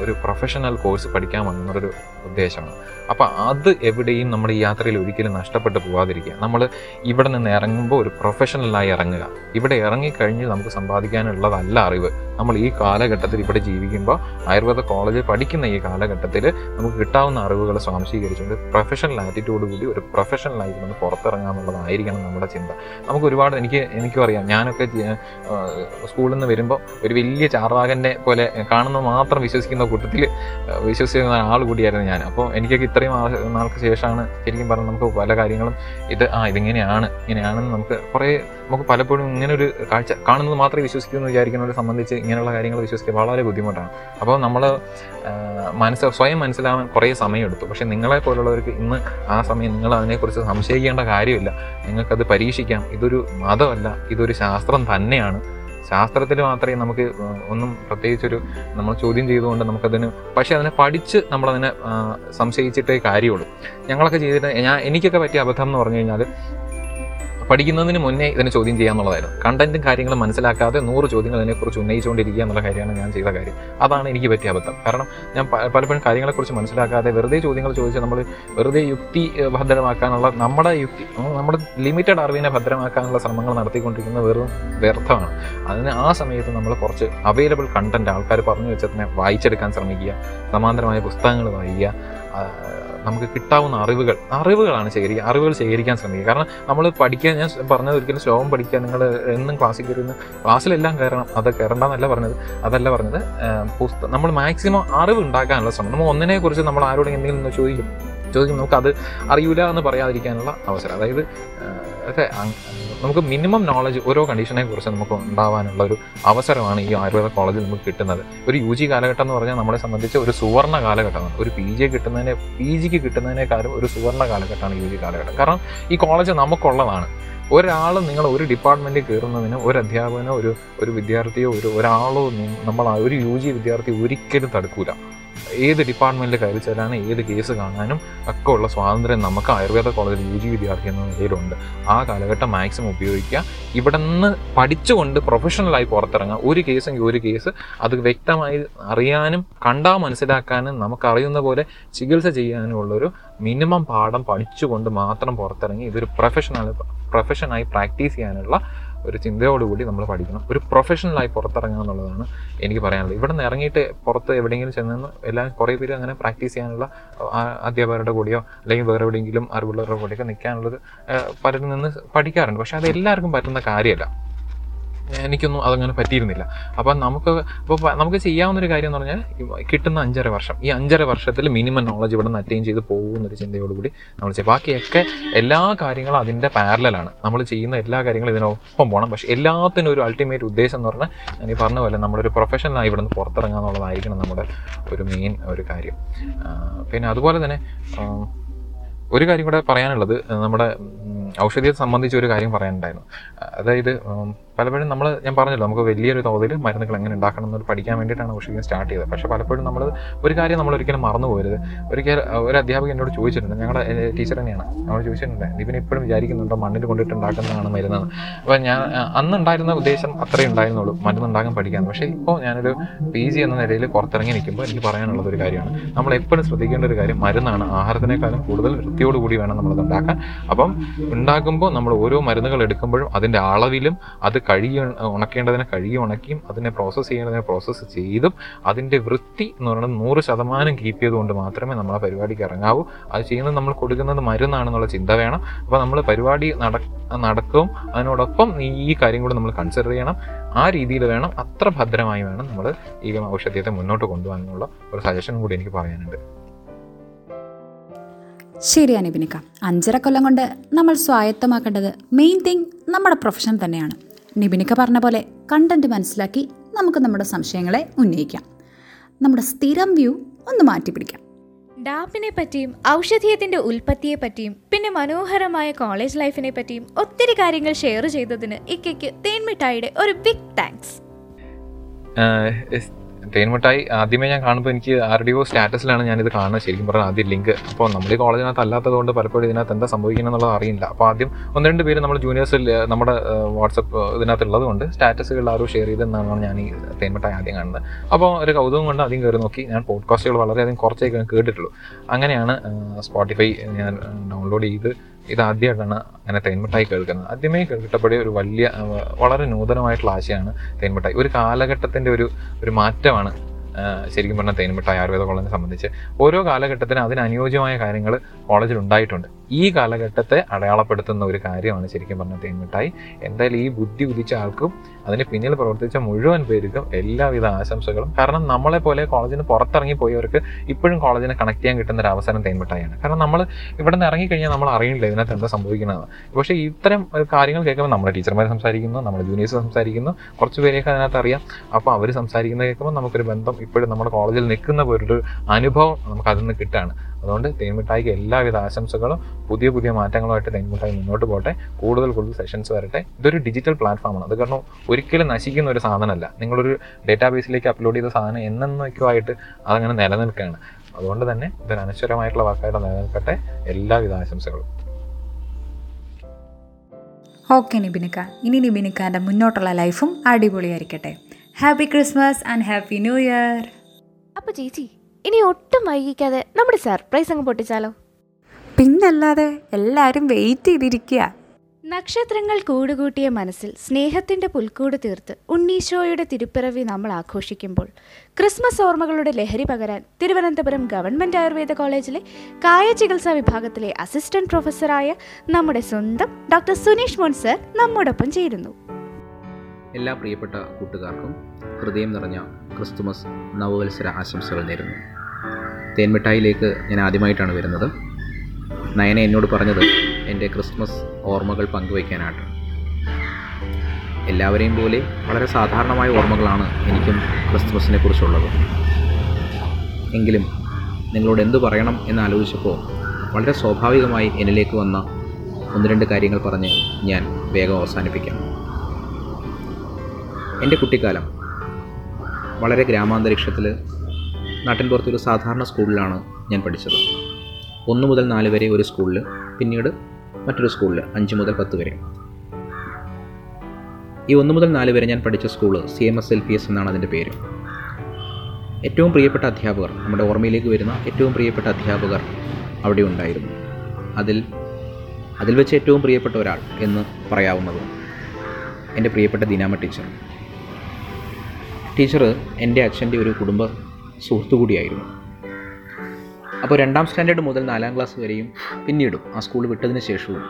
ഒരു പ്രൊഫഷണൽ കോഴ്സ് പഠിക്കാൻ വന്നൊരു ഉദ്ദേശമാണ്. അപ്പോൾ അത് എവിടെയും നമ്മുടെ ഈ യാത്രയിൽ ഒരിക്കലും നഷ്ടപ്പെട്ടു പോകാതിരിക്കുക നമ്മൾ ഇവിടെ നിന്ന് ഇറങ്ങുമ്പോൾ ഒരു പ്രൊഫഷണലായി ഇറങ്ങുക. ഇവിടെ ഇറങ്ങിക്കഴിഞ്ഞ് നമുക്ക് സമ്പാദിക്കാനുള്ളതല്ല അറിവ്. നമ്മൾ ഈ കാലഘട്ടത്തിൽ ഇവിടെ ജീവിക്കുമ്പോൾ ആയുർവേദ കോളേജിൽ പഠിക്കുന്ന ഈ കാലഘട്ടത്തിൽ നമുക്ക് കിട്ടാവുന്ന അറിവുകൾ സ്വാംശീകരിച്ചുകൊണ്ട് പ്രൊഫഷണൽ ആറ്റിറ്റ്യൂഡ് കൂടി ഒരു ലൈഫിൽ നിന്ന് പുറത്തിറങ്ങാമെന്നുള്ളതായിരിക്കണം നമ്മുടെ ചിന്ത. നമുക്ക് ഒരുപാട് എനിക്ക് എനിക്കും അറിയാം. ഞാനൊക്കെ സ്കൂളിൽ നിന്ന് വരുമ്പോൾ ഒരു വലിയ ചാർവാകന്റെ പോലെ കാണുന്നത് മാത്രം വിശ്വസിക്കുന്ന കൂട്ടത്തിൽ വിശ്വസിക്കുന്ന ആൾ കൂടിയായിരുന്നു ഞാൻ. അപ്പോൾ എനിക്കൊക്കെ ഇത്രയും നാൾക്ക് ശേഷമാണ് ശരിക്കും പറഞ്ഞാൽ നമുക്ക് പല കാര്യങ്ങളും ഇത് ആ ഇതിങ്ങനെയാണ് ഇങ്ങനെയാണെന്ന് നമുക്ക് കുറേ നമുക്ക് പലപ്പോഴും ഇങ്ങനെ ഒരു കാഴ്ച കാണുന്നത് മാത്രമേ വിശ്വസിക്കൂ എന്ന് വിചാരിക്കുന്നവരെ സംബന്ധിച്ച് ഇങ്ങനെയുള്ള കാര്യങ്ങൾ വിശ്വസിക്കുക വളരെ ബുദ്ധിമുട്ടാണ്. അപ്പോൾ നമ്മൾ മനസ്സ് സ്വയം മനസ്സിലാവാൻ കുറേ സമയമെടുത്തു. പക്ഷേ നിങ്ങളെ പോലുള്ളവർക്ക് ഇന്ന് ആ സമയം നിങ്ങൾ അതിനെക്കുറിച്ച് സംശയിക്കേണ്ട കാര്യമില്ല. നിങ്ങൾക്കത് പരീക്ഷിക്കാം. ഇതൊരു മതമല്ല ഇതൊരു ശാസ്ത്രം തന്നെയാണ്. ശാസ്ത്രത്തിൽ മാത്രമേ നമുക്ക് ഒന്നും പ്രത്യേകിച്ചൊരു നമ്മൾ ചോദ്യം ചെയ്തുകൊണ്ട് നമുക്കതിന് പക്ഷേ അതിനെ പഠിച്ച് നമ്മളതിനെ സംശയിച്ചിട്ടേ കാര്യമുള്ളൂ. ഞങ്ങളൊക്കെ ചെയ്തിട്ട് ഞാൻ എനിക്കൊക്കെ പറ്റിയ അബദ്ധം എന്ന് പറഞ്ഞു കഴിഞ്ഞാൽ പഠിക്കുന്നതിന് മുന്നേ ഇതിനെ ചോദ്യം ചെയ്യാന്നുള്ളതായിരുന്നു. കണ്ടന്റും കാര്യങ്ങളും മനസ്സിലാക്കാതെ നൂറ് ചോദ്യങ്ങൾ അതിനെക്കുറിച്ച് ഉന്നയിച്ചുകൊണ്ടിരിക്കുക എന്നുള്ള കാര്യമാണ് ഞാൻ ചെയ്ത കാര്യം. അതാണ് എനിക്ക് പറ്റിയ അബദ്ധം. കാരണം ഞാൻ പലപ്പോഴും കാര്യങ്ങളെക്കുറിച്ച് മനസ്സിലാക്കാതെ വെറുതെ ചോദ്യങ്ങൾ ചോദിച്ച് നമ്മൾ വെറുതെ യുക്തി ഭദ്രമാക്കാനുള്ള നമ്മുടെ യുക്തി നമ്മുടെ ലിമിറ്റഡ് അറിവിനെ ഭദ്രമാക്കാനുള്ള ശ്രമങ്ങൾ നടത്തിക്കൊണ്ടിരിക്കുന്നത് വെറും വ്യർത്ഥമാണ്. അതിന് ആ സമയത്ത് നമ്മൾ കുറച്ച് അവൈലബിൾ കണ്ടന്റ് ആൾക്കാർ പറഞ്ഞു വെച്ചതിനെ വായിച്ചെടുക്കാൻ ശ്രമിക്കുക സമാന്തരമായ പുസ്തകങ്ങൾ വായിക്കുക നമുക്ക് കിട്ടാവുന്ന അറിവുകൾ അറിവുകളാണ് ശേഖരിക്കുക അറിവുകൾ ശേഖരിക്കാൻ ശ്രമിക്കുക. കാരണം നമ്മൾ പഠിക്കാൻ ഞാൻ പറഞ്ഞത് ഒരിക്കലും ശ്ലോകം പഠിക്കുക നിങ്ങൾ എന്നും ക്ലാസ്സിൽ കയറുന്ന ക്ലാസ്സിലെല്ലാം കയറണം. അത് കയറണ്ടെന്നല്ല പറഞ്ഞത്. അതല്ല പറഞ്ഞത് പുസ്തകം നമ്മൾ മാക്സിമം അറിവ് ഉണ്ടാക്കാനുള്ള ശ്രമം. നമ്മൾ ഒന്നിനെ കുറിച്ച് നമ്മൾ ആരോടെങ്കിലും എന്തെങ്കിലും ചോദിക്കും. ചോദിക്കും നമുക്കത് അറിയില്ല എന്ന് പറയാതിരിക്കാനുള്ള അവസരം. അതായത് നമുക്ക് മിനിമം നോളജ് ഓരോ കണ്ടീഷനെ കുറിച്ച് നമുക്ക് ഉണ്ടാവാനുള്ള ഒരു അവസരമാണ് ഈ ആയുർവേദ കോളേജിൽ നമുക്ക് കിട്ടുന്നത്. ഒരു യു ജി കാലഘട്ടം എന്ന് പറഞ്ഞാൽ നമ്മളെ സംബന്ധിച്ച് ഒരു സുവർണ കാലഘട്ടമാണ്. ഒരു പി ജി കിട്ടുന്നതിനെ പി ജിക്ക് കിട്ടുന്നതിനേക്കാളും ഒരു സുവർണ കാലഘട്ടമാണ് യു ജി കാലഘട്ടം. കാരണം ഈ കോളേജ് നമുക്കുള്ളതാണ്. ഒരാൾ നിങ്ങൾ ഒരു ഡിപ്പാർട്ട്മെന്റിൽ കയറുന്നതിന് ഒരു അധ്യാപകനോ ഒരു ഒരു വിദ്യാർത്ഥിയോ ഒരു ഒരാളോ നമ്മൾ ഒരു യു ജി വിദ്യാർത്ഥി ഒരിക്കലും തടുക്കൂല. ഏത് ഡിപ്പാർട്ട്മെന്റിൽ കയറി ചെല്ലാനും ഏത് കേസ് കാണാനും ഒക്കെ ഉള്ള സ്വാതന്ത്ര്യം നമുക്ക് ആയുർവേദ കോളേജിൽ യു ജി വിദ്യാർത്ഥി എന്ന നിലയിലുണ്ട്. ആ കാലഘട്ടം മാക്സിമം ഉപയോഗിക്കുക. ഇവിടെ നിന്ന് പഠിച്ചുകൊണ്ട് പ്രൊഫഷണലായി പുറത്തിറങ്ങുക. ഒരു കേസെങ്കിൽ ഒരു കേസ് അത് വ്യക്തമായി അറിയാനും കണ്ടാൽ മനസ്സിലാക്കാനും നമുക്കറിയുന്ന പോലെ ചികിത്സ ചെയ്യാനും ഉള്ളൊരു മിനിമം പാഠം പഠിച്ചുകൊണ്ട് മാത്രം പുറത്തിറങ്ങി ഇതൊരു പ്രൊഫഷണൽ പ്രൊഫഷനായി പ്രാക്ടീസ് ചെയ്യാനുള്ള ഒരു ചിന്തയോടുകൂടി നമ്മൾ പഠിക്കണം. ഒരു പ്രൊഫഷണലായി പുറത്തിറങ്ങുക എന്നുള്ളതാണ് എനിക്ക് പറയാനുള്ളത്. ഇവിടെ നിന്ന് ഇറങ്ങിയിട്ട് പുറത്ത് എവിടെയെങ്കിലും ചെന്നെന്ന് എല്ലാം കുറേ പേര് അങ്ങനെ പ്രാക്ടീസ് ചെയ്യാനുള്ള അധ്യാപകരുടെ കൂടെയോ അല്ലെങ്കിൽ വേറെ എവിടെയെങ്കിലും അറിവുള്ളവരുടെ കൂടെയൊക്കെ നിൽക്കാനുള്ളത് പലരിൽ നിന്ന് പഠിക്കാറുണ്ട്. പക്ഷെ അത് എല്ലാവർക്കും പറ്റുന്ന കാര്യമല്ല. എനിക്കൊന്നും അതങ്ങനെ പറ്റിയിരുന്നില്ല. അപ്പം നമുക്ക് ഇപ്പോൾ നമുക്ക് ചെയ്യാവുന്നൊരു കാര്യം എന്ന് പറഞ്ഞാൽ കിട്ടുന്ന അഞ്ചര വർഷം. ഈ അഞ്ചര വർഷത്തിൽ മിനിമം നോളജ് ഇവിടെ നിന്ന് അറ്റൈൻ ചെയ്ത് പോകുന്നൊരു ചിന്തയോടുകൂടി നമ്മൾ ചെയ്യും. ബാക്കിയൊക്കെ എല്ലാ കാര്യങ്ങളും അതിന്റെ പാരലാണ് നമ്മൾ ചെയ്യുന്ന എല്ലാ കാര്യങ്ങളും ഇതിനൊപ്പം പോകണം പക്ഷേ എല്ലാത്തിനും ഒരു അൾട്ടിമേറ്റ് ഉദ്ദേശം എന്ന് പറഞ്ഞാൽ ഞാൻ ഈ പറഞ്ഞ പോലെ നമ്മളൊരു പ്രൊഫഷണലായി ഇവിടെ നിന്ന് പുറത്തിറങ്ങുക എന്നുള്ളതായിരിക്കണം നമ്മുടെ ഒരു മെയിൻ ഒരു കാര്യം. പിന്നെ അതുപോലെ തന്നെ ഒരു കാര്യം കൂടെ പറയാനുള്ളത്. നമ്മുടെ ഔഷധിയെ സംബന്ധിച്ച് ഒരു കാര്യം പറയാനുണ്ടായിരുന്നു. അതായത് പലപ്പോഴും നമ്മൾ ഞാൻ പറഞ്ഞല്ലോ നമുക്ക് വലിയൊരു തോതിൽ മരുന്നുകൾ എങ്ങനെ ഉണ്ടാക്കണം എന്നൊരു പഠിക്കാൻ വേണ്ടിയിട്ടാണ് ഔഷധിയം സ്റ്റാർട്ട് ചെയ്തത്. പക്ഷേ പലപ്പോഴും നമ്മൾ ഒരു കാര്യം നമ്മൾ ഒരിക്കലും മറന്നു പോരുത് ഒരിക്കൽ ഒരു അധ്യാപകൻ എന്നോട് ചോദിച്ചിട്ടുണ്ട് ഞങ്ങളുടെ ടീച്ചർ തന്നെയാണ്. നമ്മൾ ചോദിച്ചിട്ടുണ്ട് ഇവൻ ഇപ്പോഴും വിചാരിക്കുന്നുണ്ടോ മണ്ണിൽ കൊണ്ടിട്ട് ഉണ്ടാക്കുന്നതാണ് മരുന്നെന്ന് അപ്പോൾ ഞാൻ അന്നുണ്ടായിരുന്ന ഉദ്ദേശം അത്രേ ഉണ്ടായിരുന്നുള്ളൂ മരുന്ന് ഉണ്ടാക്കാൻ പഠിക്കാൻ. പക്ഷേ ഇപ്പോൾ ഞാനൊരു പി ജി എന്ന നിലയിൽ പുറത്തിറങ്ങി നിൽക്കുമ്പോൾ എനിക്ക് പറയാനുള്ളത് ഒരു കാര്യമാണ്. നമ്മൾ എപ്പോഴും ശ്രദ്ധിക്കേണ്ട ഒരു കാര്യം മരുന്നാണ്. ആഹാരത്തിനേക്കാളും കൂടുതൽ വൃത്തിയോടുകൂടി വേണം നമ്മളത് ഉണ്ടാക്കാൻ. അപ്പം ഉണ്ടാക്കുമ്പോൾ നമ്മൾ ഓരോ മരുന്നുകൾ എടുക്കുമ്പോഴും അതിന്റെ അളവിലും അത് കഴുകി ഉണക്കേണ്ടതിനെ കഴുകി ഉണക്കിയും അതിനെ പ്രോസസ്സ് ചെയ്യേണ്ടതിനെ പ്രോസസ്സ് ചെയ്തും അതിന്റെ വൃത്തി എന്ന് പറയുന്നത് നൂറ് ശതമാനം കീപ്പ് ചെയ്തുകൊണ്ട് മാത്രമേ നമ്മൾ ആ പരിപാടിക്ക് ഇറങ്ങാവൂ. അത് ചെയ്യുന്നത് നമ്മൾ കൊടുക്കുന്നത് മരുന്നാണെന്നുള്ള ചിന്ത വേണം. അപ്പോൾ നമ്മൾ പരിപാടി നട നടക്കും. അതിനോടൊപ്പം ഈ കാര്യം കൂടെ നമ്മൾ കൺസിഡർ ചെയ്യണം. ആ രീതിയിൽ വേണം അത്ര ഭദ്രമായി വേണം നമ്മൾ ഈ ഔഷധത്തെ മുന്നോട്ട് കൊണ്ടുപോകാനുള്ള ഒരു സജഷൻ കൂടി എനിക്ക് പറയാനുണ്ട്. ശരിയാണ് നിബിനിക്ക അഞ്ചര കൊല്ലം കൊണ്ട് നമ്മൾ സ്വായത്തമാക്കേണ്ടത് മെയിൻ തിങ് നമ്മുടെ പ്രൊഫഷൻ തന്നെയാണ്. നിബിനിക്ക പറഞ്ഞ പോലെ കണ്ടന്റ് മനസ്സിലാക്കി നമുക്ക് നമ്മുടെ സംശയങ്ങളെ ഉന്നയിക്കാം. നമ്മുടെ സ്ഥിരം വ്യൂ ഒന്ന് മാറ്റി പിടിക്കാം ഡാപ്പിനെ പറ്റിയും ഔഷധീയത്തിന്റെ ഉൽപ്പത്തിയെ പറ്റിയും പിന്നെ മനോഹരമായ കോളേജ് ലൈഫിനെ പറ്റിയും ഒത്തിരി കാര്യങ്ങൾ ഷെയർ ചെയ്തതിന് ഇക്കയ്ക്ക് തേൻമിഠായിയുടെ ഒരു ബിഗ് താങ്ക്സ് തേൻമിഠായി ആദ്യമേ ഞാൻ കാണുമ്പോൾ എനിക്ക് ആരുടെയോ സ്റ്റാറ്റസിലാണ് ഞാനിത് കാണുന്നത്. ശരിക്കും പറഞ്ഞാൽ ആദ്യം ലിങ്ക്. അപ്പോൾ നമ്മൾ ഈ കോളേജിനകത്ത് അല്ലാത്തത് കൊണ്ട് പലപ്പോഴും ഇതിനകത്ത് എന്താ സംഭവിക്കുന്നത് എന്നുള്ളത് അറിയില്ല. അപ്പോൾ ആദ്യം ഒന്ന് രണ്ട് പേര് നമ്മൾ ജൂനിയേഴ്സിൽ നമ്മുടെ വാട്സപ്പ് ഇതിനകത്ത് ഉള്ളത് കൊണ്ട് സ്റ്റാറ്റസുകൾ ആരോ ഷെയർ ചെയ്തെന്നാണ് ഞാൻ ഈ തേൻമുട്ടായി ആദ്യം കാണുന്നത്. അപ്പോൾ ഒരു കൗതുകം കൊണ്ട് ആദ്യം കയറി നോക്കി. ഞാൻ പോഡ്കാസ്റ്റുകൾ വളരെയധികം കുറച്ചേ കേട്ടിട്ടുള്ളൂ. അങ്ങനെയാണ് സ്പോട്ടിഫൈ ഞാൻ ഡൗൺലോഡ് ചെയ്ത് ഇത് ആദ്യമായിട്ടാണ് അങ്ങനെ തേൻമിഠായി കേൾക്കുന്നത്. ആദ്യമേ കേൾക്കപ്പെട്ട ഒരു വലിയ വളരെ നൂതനമായിട്ടുള്ള ആശയമാണ് തേൻമിഠായി. ഒരു കാലഘട്ടത്തിന്റെ ഒരു ഒരു മാറ്റമാണ് ശരിക്കും പറഞ്ഞാൽ തേൻമിഠായി ആയുർവേദ കോളേജിനെ സംബന്ധിച്ച്. ഓരോ കാലഘട്ടത്തിനും അതിനനുയോജ്യമായ കാര്യങ്ങൾ കോളേജിൽ ഉണ്ടായിട്ടുണ്ട്. ഈ കാലഘട്ടത്തെ അടയാളപ്പെടുത്തുന്ന ഒരു കാര്യമാണ് ശരിക്കും പറഞ്ഞ തേൻമിഠായി. എന്തായാലും ഈ ബുദ്ധി ഉദിച്ച ആൾക്കും അതിന് പിന്നിൽ പ്രവർത്തിച്ച മുഴുവൻ പേർക്കും എല്ലാവിധ ആശംസകളും. കാരണം നമ്മളെ പോലെ കോളേജിന് പുറത്തിറങ്ങി പോയവർക്ക് ഇപ്പോഴും കോളേജിനെ കണക്ട് ചെയ്യാൻ കിട്ടുന്ന ഒരു അവസരം തേൻമിഠായിയാണ്. കാരണം നമ്മൾ ഇവിടെ നിന്ന് ഇറങ്ങിക്കഴിഞ്ഞാൽ നമ്മൾ അറിയില്ല ഇതിനകത്ത് എന്താ സംഭവിക്കുന്നത് പക്ഷേ ഇത്തരം കാര്യങ്ങൾ കേൾക്കുമ്പോൾ നമ്മുടെ ടീച്ചർമാർ സംസാരിക്കുന്നു നമ്മുടെ ജൂനിയേഴ്സ് സംസാരിക്കുന്നു കുറച്ച് പേരെയൊക്കെ അതിനകത്ത് അറിയാം. അപ്പോൾ അവർ സംസാരിക്കുന്നത് കേൾക്കുമ്പോൾ നമുക്കൊരു ബന്ധം ഇപ്പോഴും നമ്മുടെ കോളേജിൽ നിൽക്കുന്ന പോലൊരു അനുഭവം നമുക്ക് അതിൽ നിന്ന് കിട്ടുകയാണ് അതുകൊണ്ട് തേൻമിഠായിക്ക് എല്ലാവിധ ആശംസകളും പുതിയ പുതിയ മാറ്റങ്ങളുമായിട്ട് തേൻമിഠായി മുന്നോട്ട് പോട്ടെ. കൂടുതൽ കൂടുതൽ സെഷൻസ് വരട്ടെ. ഇതൊരു ഡിജിറ്റൽ പ്ലാറ്റ്ഫോമാണ് അത് കാരണം ഒരിക്കലും നശിക്കുന്ന ഒരു സാധനമല്ല. നിങ്ങളൊരു ഡേറ്റാബേസിലേക്ക് അപ്ലോഡ് ചെയ്ത സാധനം എന്നൊക്കെയായിട്ട് അതങ്ങനെ നിലനിൽക്കുകയാണ്. അതുകൊണ്ട് തന്നെ ഇതൊരു അനശ്വരമായിട്ടുള്ള വാക്കായിട്ട് നിലനിൽക്കട്ടെ. എല്ലാവിധ ആശംസകളും. ഓക്കെ നിബിനിക്ക. ഇനി നിബിനിക്കാന്റെ മുന്നോട്ടുള്ള ലൈഫും അടിപൊളിയായിരിക്കട്ടെ. Happy Christmas and happy new year അപ്പോൾ ചേച്ചി ഇനി ഒട്ടും വൈകിക്കാതെ നമ്മുടെ സർപ്രൈസ് അങ്ങ് പൊട്ടിച്ചാലോ? പിന്നല്ലാതെ എല്ലാവരും വെയിറ്റ് ചെയ്തിരിക്കുക നക്ഷത്രങ്ങൾ കൂടുകൂട്ടിയ മനസ്സിൽ സ്നേഹത്തിന്റെ പുൽക്കൂട് തീർത്ത് ഉണ്ണീശോയുടെ തിരുപ്പിറവി നമ്മൾ ആഘോഷിക്കുമ്പോൾ ക്രിസ്മസ് ഓർമ്മകളുടെ ലഹരി പകരാൻ തിരുവനന്തപുരം ഗവൺമെന്റ് ആയുർവേദ കോളേജിലെ കായ ചികിത്സാ വിഭാഗത്തിലെ അസിസ്റ്റന്റ് പ്രൊഫസറായ നമ്മുടെ സ്വന്തം ഡോക്ടർ സുനീഷ് മോൻ സർ നമ്മോടൊപ്പം ചേരുന്നു. എല്ലാ പ്രിയപ്പെട്ട കൂട്ടുകാർക്കും ഹൃദയം നിറഞ്ഞ ക്രിസ്തുമസ് നവവത്സര ആശംസകൾ നേരുന്നു. തേൻമിഠായിലേക്ക് ഞാൻ ആദ്യമായിട്ടാണ് വരുന്നത്. നയന എന്നോട് പറഞ്ഞത് എന്റെ ക്രിസ്മസ് ഓർമ്മകൾ പങ്കുവയ്ക്കാനായിട്ട്. എല്ലാവരെയും പോലെ വളരെ സാധാരണമായ ഓർമ്മകളാണ് എനിക്കും ക്രിസ്മസിനെ കുറിച്ചുള്ളത്. എങ്കിലും നിങ്ങളോട് എന്തു പറയണം എന്ന് ആലോചിച്ചപ്പോൾ വളരെ സ്വാഭാവികമായി എന്നിലേക്ക് വന്ന ഒന്ന് രണ്ട് കാര്യങ്ങൾ പറഞ്ഞ് ഞാൻ വേഗം അവസാനിപ്പിക്കാം. എന്റെ കുട്ടിക്കാലം വളരെ ഗ്രാമാന്തരീക്ഷത്തിൽ നാട്ടിൻപുറത്ത് ഒരു സാധാരണ സ്കൂളിലാണ് ഞാൻ പഠിച്ചത്. ഒന്ന് മുതൽ നാല് വരെ ഒരു സ്കൂളിൽ പിന്നീട് മറ്റൊരു സ്കൂളിൽ അഞ്ച് മുതൽ പത്ത് വരെ. ഈ ഒന്ന് മുതൽ നാല് വരെ ഞാൻ പഠിച്ച school C M S L P S എന്നാണ് അതിന്റെ പേര്. ഏറ്റവും പ്രിയപ്പെട്ട അധ്യാപകർ നമ്മുടെ ഓർമ്മയിലേക്ക് വരുന്ന ഏറ്റവും പ്രിയപ്പെട്ട അധ്യാപകർ അവിടെ ഉണ്ടായിരുന്നു. അതിൽ അതിൽ വെച്ച് ഏറ്റവും പ്രിയപ്പെട്ട ഒരാൾ എന്ന് പറയാവുന്നത് എന്റെ പ്രിയപ്പെട്ട ദിനാമ ടീച്ചർ. ടീച്ചർ എന്റെ അച്ഛന്റെ ഒരു കുടുംബ സുഹൃത്തു കൂടിയായിരുന്നു. അപ്പോൾ രണ്ടാം സ്റ്റാൻഡേർഡ് മുതൽ നാലാം ക്ലാസ് വരെയും പിന്നീടും ആ സ്കൂൾ വിട്ടതിന് ശേഷവും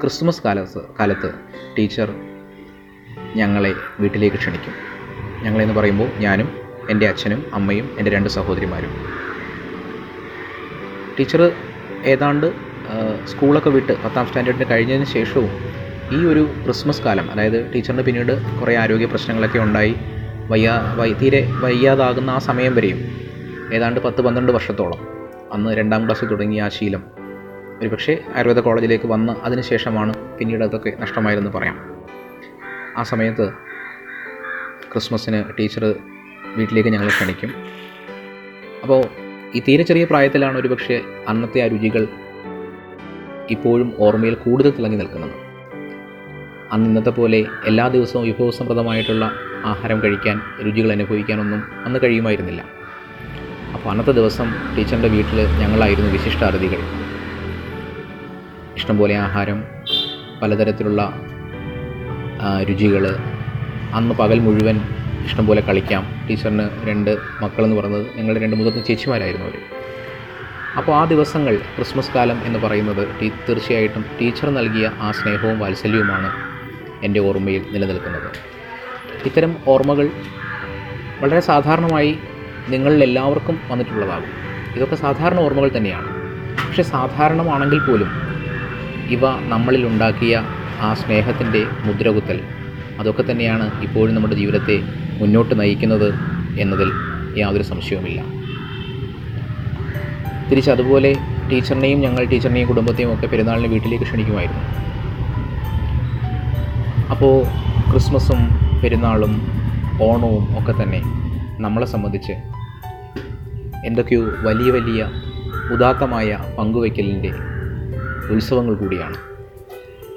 ക്രിസ്മസ് കാലത്ത് കാലത്ത് ടീച്ചർ ഞങ്ങളെ വീട്ടിലേക്ക് ക്ഷണിക്കും. ഞങ്ങളെന്ന് പറയുമ്പോൾ ഞാനും എന്റെ അച്ഛനും അമ്മയും എന്റെ രണ്ട് സഹോദരിമാരും. ടീച്ചർ ഏതാണ്ട് സ്കൂളൊക്കെ വിട്ട് പത്താം സ്റ്റാൻഡേർഡിന് കഴിഞ്ഞതിന് ശേഷവും ഈ ഒരു ക്രിസ്മസ് കാലം അതായത് ടീച്ചറിന് പിന്നീട് കുറേ ആരോഗ്യ പ്രശ്നങ്ങളൊക്കെ ഉണ്ടായി വയ്യാ വൈ തീരെ വയ്യാതാകുന്ന ആ സമയം വരെയും ഏതാണ്ട് പത്ത് പന്ത്രണ്ട് വർഷത്തോളം അന്ന് രണ്ടാം ക്ലാസ്സിൽ തുടങ്ങിയ ആ ശീലം. ഒരുപക്ഷെ ആയുർവേദ കോളേജിലേക്ക് വന്ന് അതിനുശേഷമാണ് പിന്നീട് അതൊക്കെ നഷ്ടമായതെന്ന് പറയാം. ആ സമയത്ത് ക്രിസ്മസിന് ടീച്ചർ വീട്ടിലേക്ക് ഞങ്ങൾ ക്ഷണിക്കും. അപ്പോൾ ഈ തീരെ ചെറിയ പ്രായത്തിലാണ് ഒരുപക്ഷെ അന്നത്തെ ആ രുചികൾ ഇപ്പോഴും ഓർമ്മയിൽ കൂടുതൽ തിളങ്ങി നിൽക്കുന്നത്. അന്ന് ഇന്നത്തെ പോലെ എല്ലാ ദിവസവും വിഭവസമൃദ്ധമായിട്ടുള്ള ആഹാരം കഴിക്കാൻ രുചികൾ അനുഭവിക്കാനൊന്നും അന്ന് കഴിയുമായിരുന്നില്ല. അപ്പോൾ അന്നത്തെ ദിവസം ടീച്ചറിന്റെ വീട്ടിൽ ഞങ്ങളായിരുന്നു വിശിഷ്ട അതിഥികൾ ഇഷ്ടംപോലെ ആഹാരം പലതരത്തിലുള്ള രുചികൾ. അന്ന് പകൽ മുഴുവൻ ഇഷ്ടംപോലെ കളിക്കാം. ടീച്ചറിന് രണ്ട് മക്കളെന്ന് പറയുന്നത് ഞങ്ങളുടെ രണ്ട് മുതിർന്ന ചേച്ചിമാരായിരുന്നു അവർ. അപ്പോൾ ആ ദിവസങ്ങൾ ക്രിസ്മസ് കാലം എന്ന് പറയുന്നത് തീർച്ചയായിട്ടും ടീച്ചർ നൽകിയ ആ സ്നേഹവും വാത്സല്യവുമാണ് എന്റെ ഓർമ്മയിൽ നിലനിൽക്കുന്നത്. ഇത്തരം ഓർമ്മകൾ വളരെ സാധാരണമായി നിങ്ങളിൽ എല്ലാവർക്കും വന്നിട്ടുള്ളതാകും. ഇതൊക്കെ സാധാരണ ഓർമ്മകൾ തന്നെയാണ്. പക്ഷെ സാധാരണമാണെങ്കിൽ പോലും ഇവ നമ്മളിൽ ഉണ്ടാക്കിയ ആ സ്നേഹത്തിന്റെ മുദ്രകുത്തൽ അതൊക്കെ തന്നെയാണ് ഇപ്പോഴും നമ്മുടെ ജീവിതത്തെ മുന്നോട്ട് നയിക്കുന്നത് എന്നതിൽ യാതൊരു സംശയവുമില്ല. തിരിച്ചതുപോലെ ടീച്ചറിനെയും ഞങ്ങൾ ടീച്ചറിനെയും കുടുംബത്തെയും ഒക്കെ പെരുന്നാളിന് വീട്ടിലേക്ക് ക്ഷണിക്കുമായിരുന്നു. അപ്പോൾ ക്രിസ്മസും പെരുന്നാളും ഓണവും ഒക്കെ തന്നെ നമ്മളെ സംബന്ധിച്ച് എന്തൊക്കെയോ വലിയ വലിയ ഉദാത്തമായ പങ്കുവയ്ക്കലിന്റെ ഉത്സവങ്ങൾ കൂടിയാണ്.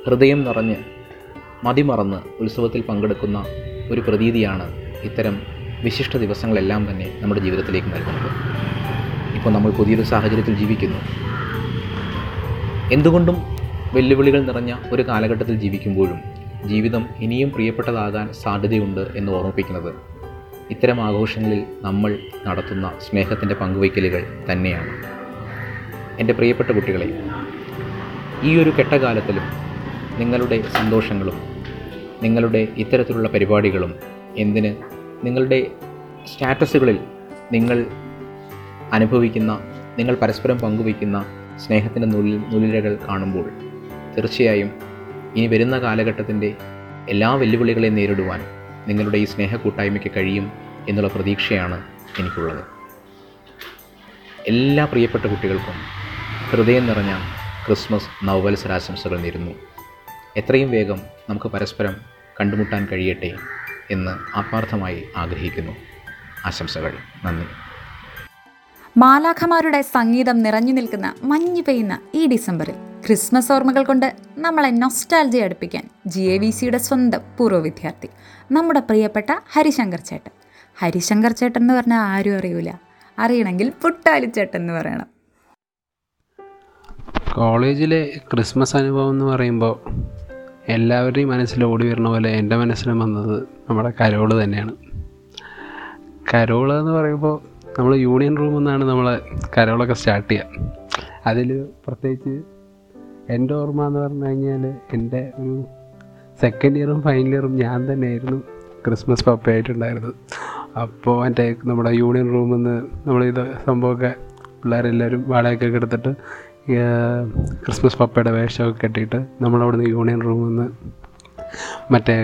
ഹൃദയം നിറഞ്ഞ് മതിമറന്ന് ഉത്സവത്തിൽ പങ്കെടുക്കുന്ന ഒരു പ്രതീതിയാണ് ഇത്തരം വിശിഷ്ട ദിവസങ്ങളെല്ലാം തന്നെ നമ്മുടെ ജീവിതത്തിലേക്ക് നൽകുന്നത്. ഇപ്പോൾ നമ്മൾ പുതിയൊരു സാഹചര്യത്തിൽ ജീവിക്കുന്നു. എന്തുകൊണ്ടും വെല്ലുവിളികൾ നിറഞ്ഞ ഒരു കാലഘട്ടത്തിൽ ജീവിക്കുമ്പോഴും ജീവിതം ഇനിയും പ്രിയപ്പെട്ടതാകാൻ സാധ്യതയുണ്ട് എന്ന് ഓർമ്മിപ്പിക്കുന്നത്. ഇത്തരം ആഘോഷങ്ങളിൽ നമ്മൾ നടത്തുന്ന സ്നേഹത്തിന്റെ പങ്കുവയ്ക്കലുകൾ തന്നെയാണ്. എന്റെ പ്രിയപ്പെട്ട കുട്ടികളെ ഈ ഒരു കെട്ടകാലത്തിലും നിങ്ങളുടെ സന്തോഷങ്ങളും നിങ്ങളുടെ ഇത്തരത്തിലുള്ള പരിപാടികളും എന്തിന് നിങ്ങളുടെ സ്റ്റാറ്റസുകളിൽ നിങ്ങൾ അനുഭവിക്കുന്ന നിങ്ങൾ പരസ്പരം പങ്കുവയ്ക്കുന്ന സ്നേഹത്തിന്റെ നുള്ളിൽ നുലിരകൾ കാണുമ്പോൾ തീർച്ചയായും ഇനി വരുന്ന കാലഘട്ടത്തിന്റെ എല്ലാ വെല്ലുവിളികളെയും നേരിടുവാൻ നിങ്ങളുടെ ഈ സ്നേഹ കൂട്ടായ്മയ്ക്ക് കഴിയും എന്നുള്ള പ്രതീക്ഷയാണ് എനിക്കുള്ളത്. എല്ലാ പ്രിയപ്പെട്ട കുട്ടികൾക്കും ഹൃദയം നിറഞ്ഞ ക്രിസ്മസ് നവവത്സരാശംസകൾ നേരുന്നു. എത്രയും വേഗം നമുക്ക് പരസ്പരം കണ്ടുമുട്ടാൻ കഴിയട്ടെ എന്ന് ആത്മാർത്ഥമായി ആഗ്രഹിക്കുന്നു. ആശംസകൾ. നന്ദി. മാലാഖമാരുടെ സംഗീതം നിറഞ്ഞു നിൽക്കുന്ന മഞ്ഞ് പെയ്യുന്ന ഈ ഡിസംബറിൽ ക്രിസ്മസ് ഓർമ്മകൾ കൊണ്ട് നമ്മളെ നൊസ്റ്റാൽജി അടുപ്പിക്കാൻ ജി എ വി സിയുടെ സ്വന്തം പൂർവ വിദ്യാർത്ഥി നമ്മുടെ പ്രിയപ്പെട്ട ഹരിശങ്കർ ചേട്ടൻ. ഹരിശങ്കർ ചേട്ടൻ എന്ന് പറഞ്ഞാൽ ആരും അറിയൂല. അറിയണമെങ്കിൽ പുട്ടാലിച്ചേട്ടൻ എന്ന് പറയണം. കോളേജിലെ ക്രിസ്മസ് അനുഭവം എന്ന് പറയുമ്പോൾ എല്ലാവരുടെയും മനസ്സിൽ ഓടി വരുന്ന പോലെ എന്റെ മനസ്സിലും വന്നത് നമ്മുടെ കരോൾ തന്നെയാണ്. കരോൾ എന്ന് പറയുമ്പോൾ നമ്മൾ യൂണിയൻ റൂമിൽ നിന്നാണ് നമ്മൾ കരോളൊക്കെ സ്റ്റാർട്ട് ചെയ്യുക. അതിൽ പ്രത്യേകിച്ച് എന്റെ ഓർമ്മ എന്ന് പറഞ്ഞു കഴിഞ്ഞാൽ എന്റെ ഒരു സെക്കൻഡ് ഇയറും ഫൈനൽ ഇയറും ഞാൻ തന്നെയായിരുന്നു ക്രിസ്മസ് പപ്പയായിട്ടുണ്ടായിരുന്നത്. അപ്പോൾ എന്റെ നമ്മുടെ യൂണിയൻ റൂമിൽ നിന്ന് നമ്മൾ നമ്മളിത് സംഭവമൊക്കെ പിള്ളേരെല്ലാവരും വാടകയൊക്കെ എടുത്തിട്ട് ക്രിസ്മസ് പപ്പയുടെ വേഷമൊക്കെ കെട്ടിയിട്ട് നമ്മളവിടുന്ന് യൂണിയൻ റൂമിൽ നിന്ന് മറ്റേ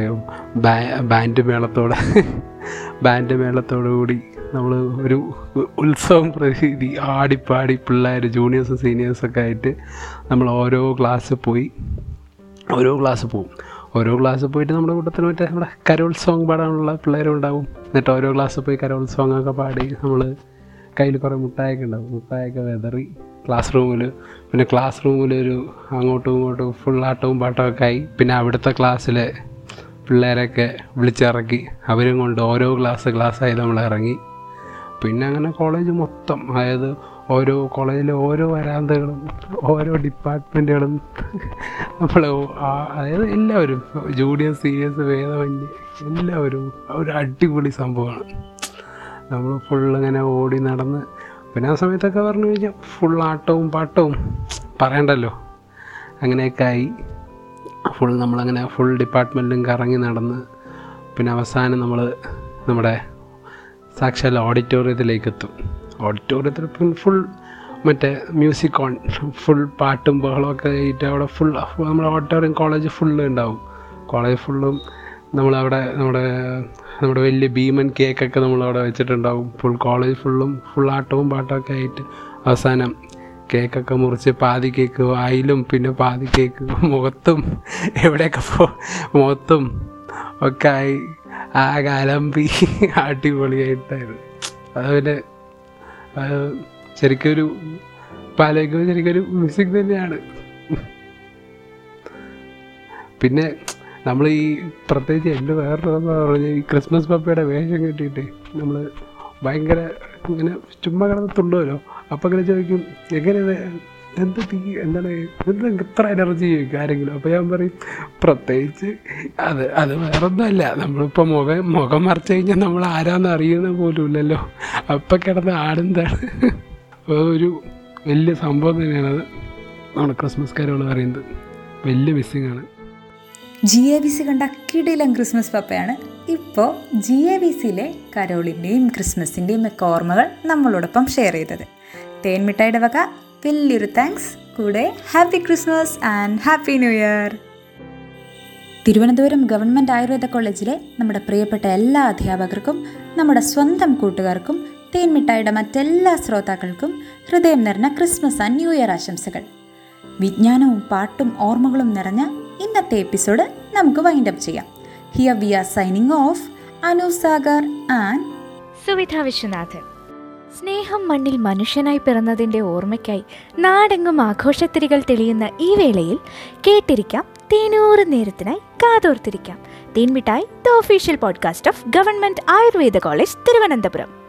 ബാൻഡ് മേളത്തോടെ ബാൻഡ് മേളത്തോടു കൂടി നമ്മൾ ഒരു ഉത്സവം പ്രതീതി ആടിപ്പാടി പിള്ളേർ ജൂനിയേഴ്സും സീനിയേഴ്സൊക്കെ ആയിട്ട് നമ്മൾ ഓരോ ക്ലാസ് പോയി. ഓരോ ക്ലാസ് പോവും. ഓരോ ക്ലാസ് പോയിട്ട് നമ്മുടെ കൂട്ടത്തിൽ മറ്റേ നമ്മുടെ കരോൾ പാടാനുള്ള പിള്ളേരും ഉണ്ടാവും. എന്നിട്ട് ഓരോ ക്ലാസ് പോയി കരോൾ ഒക്കെ പാടി നമ്മൾ കയ്യിൽ കുറേ മുട്ടായൊക്കെ ഉണ്ടാവും. മുട്ടായൊക്കെ വെതറി ക്ലാസ് റൂമിൽ പിന്നെ ക്ലാസ് റൂമിൽ ഒരു അങ്ങോട്ടും ഇങ്ങോട്ടും ഫുൾ ആട്ടവും പാട്ടവും ഒക്കെ ആയി. പിന്നെ അവിടുത്തെ ക്ലാസ്സിലെ പിള്ളേരൊക്കെ വിളിച്ചിറക്കി. അവരും കൊണ്ട് ഓരോ ക്ലാസ് ക്ലാസ്സായി നമ്മൾ ഇറങ്ങി. പിന്നെ അങ്ങനെ കോളേജ് മൊത്തം. അതായത് ഓരോ കോളേജിലെ ഓരോ വരാന്തകളും ഓരോ ഡിപ്പാർട്ട്മെന്റുകളും നമ്മൾ അതായത് എല്ലാവരും ജൂനിയർ സീനിയേഴ്സ് വേദവന്യ എല്ലാവരും ഒരു അടിപൊളി സംഭവമാണ്. നമ്മൾ ഫുള്ളിങ്ങനെ ഓടി നടന്ന് പിന്നെ ആ സമയത്തൊക്കെ പറഞ്ഞു കഴിഞ്ഞാൽ ഫുൾ ആട്ടവും പാട്ടവും പറയണ്ടല്ലോ. അങ്ങനെയൊക്കെ ആയി. ഫുൾ നമ്മളങ്ങനെ ഫുൾ ഡിപ്പാർട്ട്മെന്റും കറങ്ങി നടന്ന് പിന്നെ അവസാനം നമ്മൾ നമ്മുടെ സാക്ഷാൽ ഓഡിറ്റോറിയത്തിലേക്ക് എത്തും. ഓഡിറ്റോറിയത്തിൽ പിന്നെ ഫുൾ മറ്റേ മ്യൂസിക് ഓൺ ഫുൾ പാട്ടും ബഹളമൊക്കെ ആയിട്ട് അവിടെ ഫുൾ നമ്മുടെ ഓഡിറ്റോറിയം കോളേജ് ഫുള്ള് ഉണ്ടാവും. കോളേജ് ഫുള്ളും നമ്മളവിടെ നമ്മുടെ നമ്മുടെ വലിയ ഭീമൻ കേക്കൊക്കെ നമ്മളവിടെ വെച്ചിട്ടുണ്ടാവും. ഫുൾ കോളേജ് ഫുള്ളും ഫുൾ ആട്ടവും പാട്ടൊക്കെ ആയിട്ട് അവസാനം കേക്കൊക്കെ മുറിച്ച് പാതി കേക്ക് വായിലും പിന്നെ പാതി കേക്ക് മുഖത്തും എവിടെയൊക്കെ പോ മുഖത്തും ഒക്കെ ആയി ആ അലമ്പി അടിപൊളിയായിട്ടായിരുന്നു അതുപോലെ ശരിക്കൊരു പാലയ്ക്കുമ്പോൾ ശരിക്കൊരു മ്യൂസിക് തന്നെയാണ്. പിന്നെ നമ്മൾ ഈ പ്രത്യേകിച്ച് എന്റെ വേറൊരു പറഞ്ഞ ഈ ക്രിസ്മസ് പപ്പയുടെ വേഷം കെട്ടിയിട്ട് നമ്മൾ ഭയങ്കര ഇങ്ങനെ ചുമ്മാ കിടന്ന് തുണ്ടുമല്ലോ അപ്പം ഇങ്ങനെ ചോദിക്കും എങ്ങനെ എന്ത് തീ എന്താണ് എന്താ ഇത്ര എനർജി ആരെങ്കിലും അപ്പോൾ ഞാൻ പറയും പ്രത്യേകിച്ച് അത് അത് വേറൊന്നുമല്ല. നമ്മളിപ്പോൾ മുഖം മുഖം മറച്ചു കഴിഞ്ഞാൽ നമ്മൾ ആരാന്ന് അറിയുന്ന പോലും ഇല്ലല്ലോ. അപ്പം കിടന്ന് ആടെന്താണ്? ഒരു വലിയ സംഭവം തന്നെയാണ് അത്. നമ്മുടെ ക്രിസ്മസ് കാര്യങ്ങൾ പറയുന്നത്. വലിയ മിസ്സിങ് ആണ്. ജി എ ബി സി കണ്ട കിടിലം ക്രിസ്മസ് പപ്പയാണ്. ഇപ്പോൾ ജി എ ബി സിയിലെ കരോളിന്റെയും ക്രിസ്മസിന്റെയും ഒക്കെ ഓർമ്മകൾ നമ്മളോടൊപ്പം ഷെയർ ചെയ്തത്. തേൻമിഠായിയുടെ വക വലിയൊരു താങ്ക്സ്. കൂടെ happy Christmas and happy new year. Thiruvananthapuram Government Ayurveda കോളേജിലെ നമ്മുടെ പ്രിയപ്പെട്ട എല്ലാ അധ്യാപകർക്കും നമ്മുടെ സ്വന്തം കൂട്ടുകാർക്കും തേൻമിഠായിയുടെ മറ്റെല്ലാ ശ്രോതാക്കൾക്കും ഹൃദയം നിറഞ്ഞ ക്രിസ്മസ് ആൻഡ് ന്യൂ ഇയർ ആശംസകൾ. വിജ്ഞാനവും പാട്ടും ഓർമ്മകളും നിറഞ്ഞ ഇന്നത്തെ എപ്പിസോഡ് നമുക്ക് വൈൻഡ് അപ്പ് ചെയ്യാം. Here we are signing off Anu Sagar and Suvidha Viswanathan. സ്നേഹം മണ്ണിൽ മനുഷ്യനായി പിറന്നതിന്റെ ഓർമ്മയ്ക്കായി നാടെങ്ങും ആഘോഷത്തിരികൾ തെളിയുന്ന ഈ വേളയിൽ കേട്ടിരിക്കാം തേനൂറ് നേരത്തിനായി കാതോർത്തിരിക്കാം. Thenmittayi the official podcast of Government Ayurveda College Thiruvananthapuram.